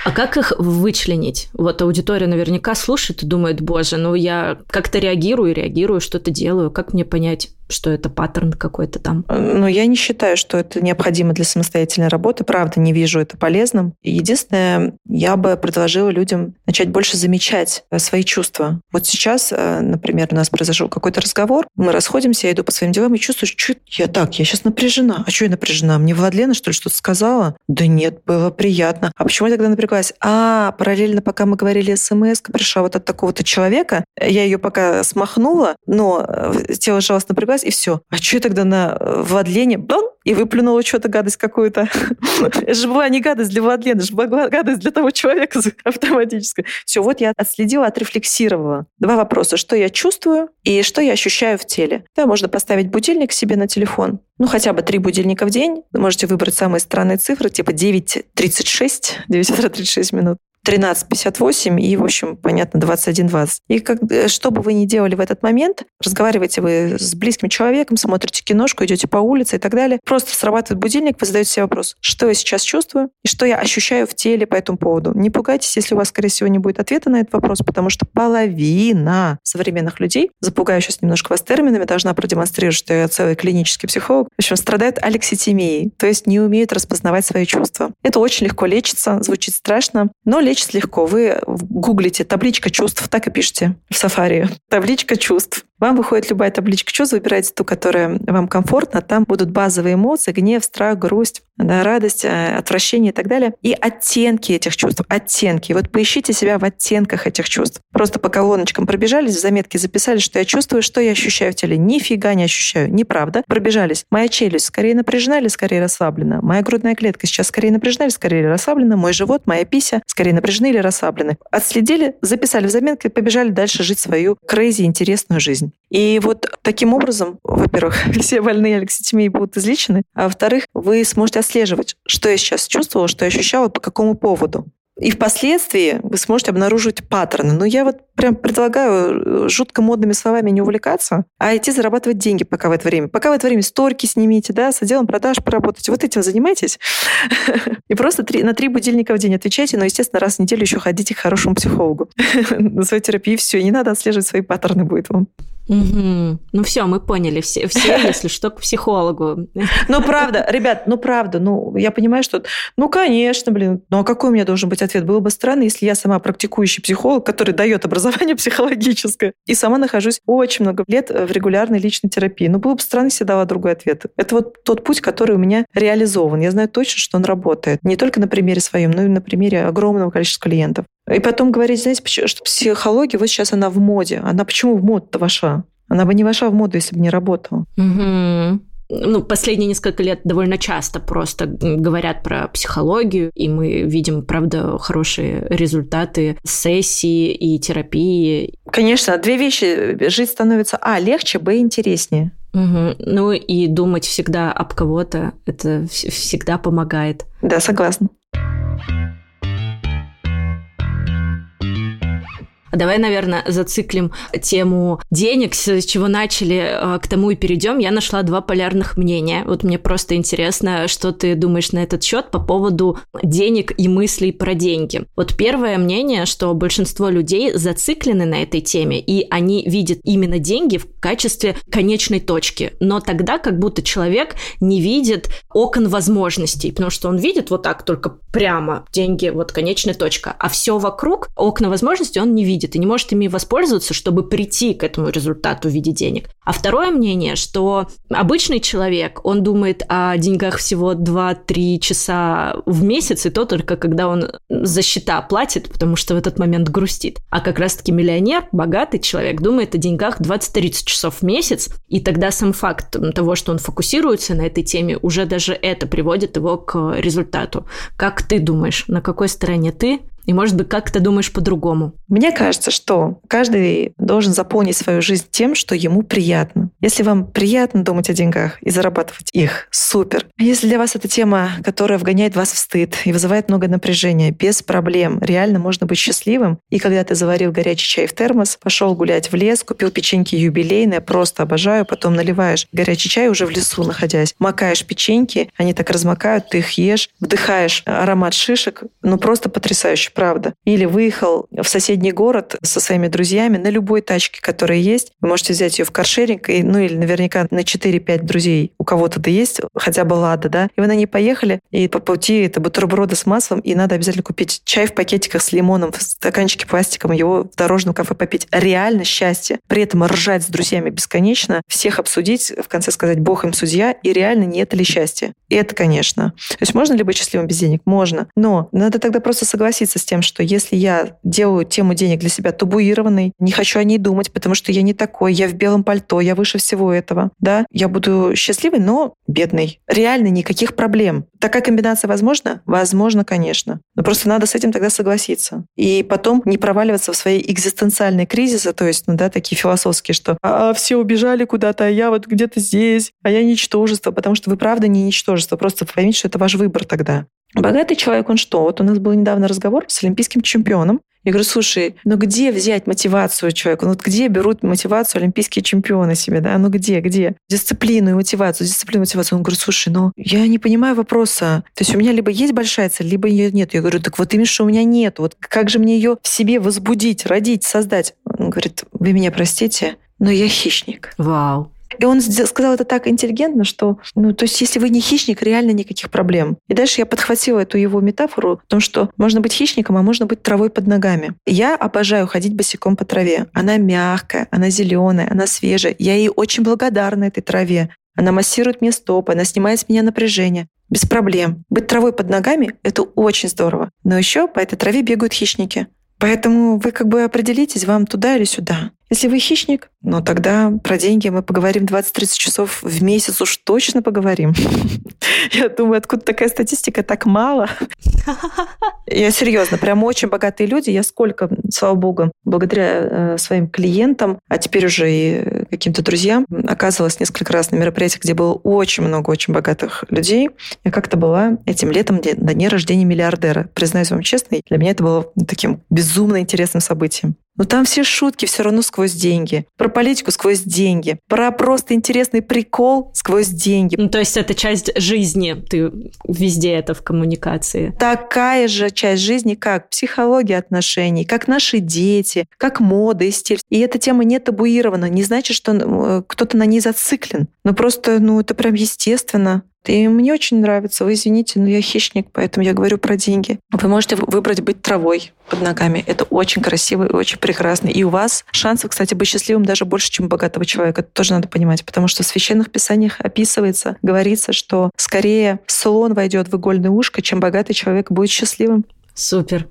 А как их вычленить? Вот аудитория наверняка слушает и думает, боже, ну я как-то реагирую, реагирую, что-то делаю. Как мне понять, что это паттерн какой-то там? Ну, я не считаю, что это необходимо для самостоятельной работы. Правда, не вижу это полезным. Единственное, я бы предложила людям начать больше замечать э, свои чувства. Вот сейчас, э, например, у нас произошел какой-то разговор, мы расходимся, я иду по своим делам и чувствую, что я так, я сейчас напряжена. А что я напряжена? Мне Владлена, что ли, что-то сказала? Да нет, было приятно. А почему я тогда напряглась? А, параллельно, пока мы говорили смс, пришла вот от такого-то человека, я ее пока смахнула, но э, тело жалостно напряглась, и все. А что я тогда на Владлене? Бон! И выплюнула что-то гадость какую-то. Это же была не гадость для Владлены, это же была гадость для того человека автоматически. Все, вот я отследила, отрефлексировала. Два вопроса. Что я чувствую и что я ощущаю в теле. Да, можно поставить будильник себе на телефон. Ну, хотя бы три будильника в день. Можете выбрать самые странные цифры, типа 9.36, 9 утра 36 минут. 13.58 и, в общем, понятно, 21.20. И как, э, что бы вы ни делали в этот момент, разговариваете вы с близким человеком, смотрите киношку, идете по улице и так далее, просто срабатывает будильник, вы задаете себе вопрос, что я сейчас чувствую и что я ощущаю в теле по этому поводу. Не пугайтесь, если у вас, скорее всего, не будет ответа на этот вопрос, потому что половина современных людей, запугаю сейчас немножко вас терминами, должна продемонстрировать, что я целый клинический психолог, в общем, страдают алекситимией, то есть не умеют распознавать свои чувства. Это очень легко лечится, звучит страшно, но лечится легко. Вы гуглите табличка чувств, так и пишите в Safari. Табличка чувств. Вам выходит любая табличка чувств, выбирайте ту, которая вам комфортна. Там будут базовые эмоции, гнев, страх, грусть, да, радость, э, отвращение и так далее. И оттенки этих чувств, оттенки. Вот поищите себя в оттенках этих чувств. Просто по колоночкам пробежались, в заметки записали, что я чувствую, что я ощущаю в теле. Нифига не ощущаю. Неправда. Пробежались. Моя челюсть скорее напряжена или скорее расслаблена? Моя грудная клетка сейчас скорее напряжена или скорее расслаблена? Мой живот, моя пися скорее напряжены или расслаблены? Отследили, записали в заметки, побежали дальше жить свою крейзи интересную жизнь. И вот таким образом, во-первых, все больные алекситимией будут излечены, а во-вторых, вы сможете отслеживать, что я сейчас чувствовала, что я ощущала, по какому поводу. И впоследствии вы сможете обнаруживать паттерны. Но я вот прям предлагаю э, жутко модными словами не увлекаться, а идти зарабатывать деньги пока в это время. Пока в это время сторики снимите, да, с отделом продаж поработайте. Вот этим занимайтесь. И просто на три будильника в день отвечайте, но, естественно, раз в неделю еще ходите к хорошему психологу на свою терапию. Все, не надо отслеживать свои паттерны будет вам. Угу. Ну все, мы поняли, все, все, если что, к психологу. Ну правда, ребят, ну правда, ну я понимаю, что, ну конечно, блин, ну а какой у меня должен быть ответ? Было бы странно, если я сама практикующий психолог, который дает образование психологическое, и сама нахожусь очень много лет в регулярной личной терапии. Ну было бы странно, если я дала другой ответ. Это вот тот путь, который у меня реализован. Я знаю точно, что он работает. Не только на примере своем, но и на примере огромного количества клиентов. И потом говорить, знаете, что психология вот сейчас она в моде. Она почему в моду-то вошла? Она бы не вошла в моду, если бы не работала. Угу ну, последние несколько лет довольно часто просто говорят про психологию, и мы видим, правда, хорошие результаты сессии и терапии. Конечно, две вещи. Жить становится, а, легче, б, интереснее. Угу. Ну и думать всегда об кого-то, это всегда помогает. Да, согласна. Давай, наверное, зациклим тему денег, с чего начали, а, к тому и перейдем. Я нашла два полярных мнения. Вот мне просто интересно, что ты думаешь на этот счет по поводу денег и мыслей про деньги. Вот первое мнение, что большинство людей зациклены на этой теме, и они видят именно деньги в качестве конечной точки. Но тогда как будто человек не видит окон возможностей, потому что он видит вот так только прямо деньги, вот конечная точка, а все вокруг окна возможностей он не видит видит и не может ими воспользоваться, чтобы прийти к этому результату в виде денег. А второе мнение, что обычный человек, он думает о деньгах всего 2-3 часа в месяц, и то только когда он за счета платит, потому что в этот момент грустит. А как раз-таки миллионер, богатый человек, думает о деньгах 20-30 часов в месяц, и тогда сам факт того, что он фокусируется на этой теме, уже даже это приводит его к результату. Как ты думаешь, на какой стороне ты и, может быть, как ты думаешь по-другому? Мне кажется, что каждый должен заполнить свою жизнь тем, что ему приятно. Если вам приятно думать о деньгах и зарабатывать их, супер. А если для вас эта тема, которая вгоняет вас в стыд и вызывает много напряжения, без проблем, реально можно быть счастливым. И когда ты заварил горячий чай в термос, пошел гулять в лес, купил печеньки юбилейные, просто обожаю, потом наливаешь горячий чай уже в лесу находясь, макаешь печеньки, они так размокают, ты их ешь, вдыхаешь аромат шишек, ну просто потрясающе правда. Или выехал в соседний город со своими друзьями на любой тачке, которая есть. Вы можете взять ее в каршеринг, и, ну или наверняка на 4-5 друзей у кого-то да есть, хотя бы лада, да. И вы на ней поехали, и по пути это бутерброды с маслом, и надо обязательно купить чай в пакетиках с лимоном, в стаканчике пластиком, его в дорожном кафе попить. Реально счастье. При этом ржать с друзьями бесконечно, всех обсудить, в конце сказать, бог им судья, и реально не это ли счастье? И это, конечно. То есть можно ли быть счастливым без денег? Можно. Но надо тогда просто согласиться с тем, что если я делаю тему денег для себя табуированной, не хочу о ней думать, потому что я не такой, я в белом пальто, я выше всего этого, да, я буду счастливой, но бедной. Реально никаких проблем. Такая комбинация возможна? Возможно, конечно. Но просто надо с этим тогда согласиться. И потом не проваливаться в свои экзистенциальные кризисы, то есть, ну да, такие философские, что а, все убежали куда-то, а я вот где-то здесь, а я ничтожество, потому что вы правда не ничтожество. Просто поймите, что это ваш выбор тогда. Богатый человек, он что? Вот у нас был недавно разговор с олимпийским чемпионом. Я говорю, слушай, ну где взять мотивацию человека? Ну вот где берут мотивацию олимпийские чемпионы себе, да? Ну где, где? Дисциплину и мотивацию, дисциплину и мотивацию. Он говорит, слушай, ну я не понимаю вопроса. То есть у меня либо есть большая цель, либо ее нет. Я говорю, так вот именно что у меня нет. Вот как же мне ее в себе возбудить, родить, создать? Он говорит, вы меня простите, но я хищник. Вау. И он сказал это так интеллигентно, что, ну, то есть, если вы не хищник, реально никаких проблем. И дальше я подхватила эту его метафору о том, что можно быть хищником, а можно быть травой под ногами. Я обожаю ходить босиком по траве. Она мягкая, она зеленая, она свежая. Я ей очень благодарна этой траве. Она массирует мне стопы, она снимает с меня напряжение. Без проблем. Быть травой под ногами — это очень здорово. Но еще по этой траве бегают хищники. Поэтому вы как бы определитесь, вам туда или сюда. Если вы хищник, ну тогда про деньги мы поговорим 20-30 часов в месяц, уж точно поговорим. Я думаю, откуда такая статистика так мало. Я серьезно, прям очень богатые люди. Я сколько, слава богу, благодаря э, своим клиентам, а теперь уже и каким-то друзьям, оказывалась несколько раз на мероприятиях, где было очень много очень богатых людей. Я как-то была этим летом на дне рождения миллиардера. Признаюсь вам честно, для меня это было таким безумно интересным событием. Но там все шутки все равно сквозь деньги. Про политику сквозь деньги. Про просто интересный прикол сквозь деньги. Ну, то есть это часть жизни. Ты везде это в коммуникации. Такая же часть жизни, как психология отношений, как наши дети, как мода и стиль. И эта тема не табуирована. Не значит, что э, кто-то на ней зациклен. Но просто, ну, это прям естественно. И мне очень нравится. Вы извините, но я хищник, поэтому я говорю про деньги. Вы можете выбрать быть травой под ногами. Это очень красиво и очень прекрасно. И у вас шансов, кстати, быть счастливым даже больше, чем богатого человека. Это тоже надо понимать, потому что в священных писаниях описывается, говорится, что скорее слон войдет в игольное ушко, чем богатый человек будет счастливым. Супер.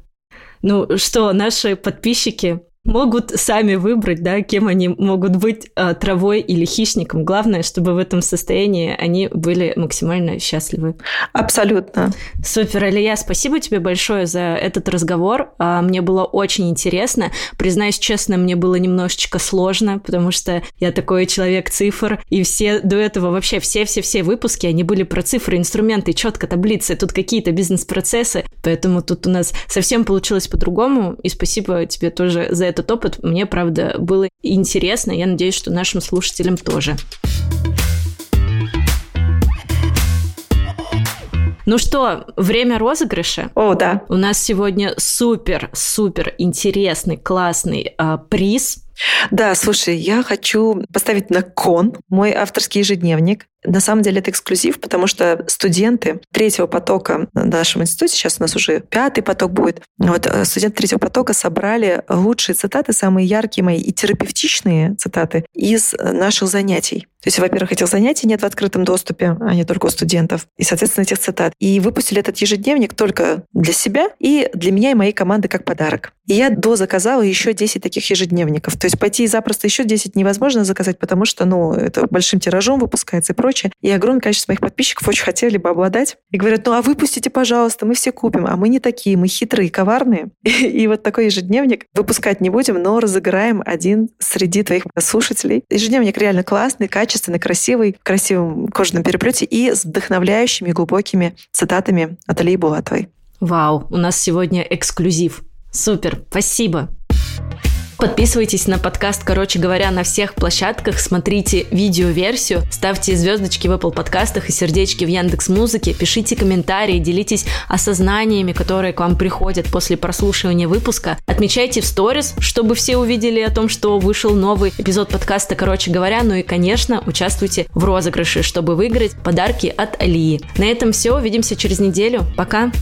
Ну что, наши подписчики могут сами выбрать, да, кем они могут быть, а, травой или хищником. Главное, чтобы в этом состоянии они были максимально счастливы. Абсолютно. Супер, Алия, спасибо тебе большое за этот разговор. А, мне было очень интересно. Признаюсь честно, мне было немножечко сложно, потому что я такой человек цифр, и все до этого вообще все-все-все выпуски, они были про цифры, инструменты, четко таблицы, тут какие-то бизнес-процессы, поэтому тут у нас совсем получилось по-другому, и спасибо тебе тоже за этот опыт. Мне, правда, было интересно. Я надеюсь, что нашим слушателям тоже. Ну что, время розыгрыша? О, да. У нас сегодня супер-супер интересный, классный э, приз. Да, слушай, я хочу поставить на кон мой авторский ежедневник. На самом деле это эксклюзив, потому что студенты третьего потока в нашем институте, сейчас у нас уже пятый поток будет, вот э, студенты третьего потока собрали лучшие цитаты, самые яркие мои и терапевтичные цитаты из наших занятий. То есть, во-первых, этих занятий нет в открытом доступе, а не только у студентов. И, соответственно, этих цитат. И выпустили этот ежедневник только для себя и для меня и моей команды как подарок. И я дозаказала еще 10 таких ежедневников. То есть пойти запросто еще 10 невозможно заказать, потому что, ну, это большим тиражом выпускается и прочее прочее. И огромное количество моих подписчиков очень хотели бы обладать. И говорят, ну а выпустите, пожалуйста, мы все купим. А мы не такие, мы хитрые, коварные. И, вот такой ежедневник выпускать не будем, но разыграем один среди твоих слушателей. Ежедневник реально классный, качественный, красивый, в красивом кожаном переплете и с вдохновляющими глубокими цитатами от Алии Булатовой. Вау, у нас сегодня эксклюзив. Супер, спасибо. Подписывайтесь на подкаст, короче говоря, на всех площадках, смотрите видеоверсию, ставьте звездочки в Apple подкастах и сердечки в Яндекс Музыке, пишите комментарии, делитесь осознаниями, которые к вам приходят после прослушивания выпуска. Отмечайте в сторис, чтобы все увидели о том, что вышел новый эпизод подкаста, короче говоря. Ну и, конечно, участвуйте в розыгрыше, чтобы выиграть подарки от Алии. На этом все. Увидимся через неделю. Пока!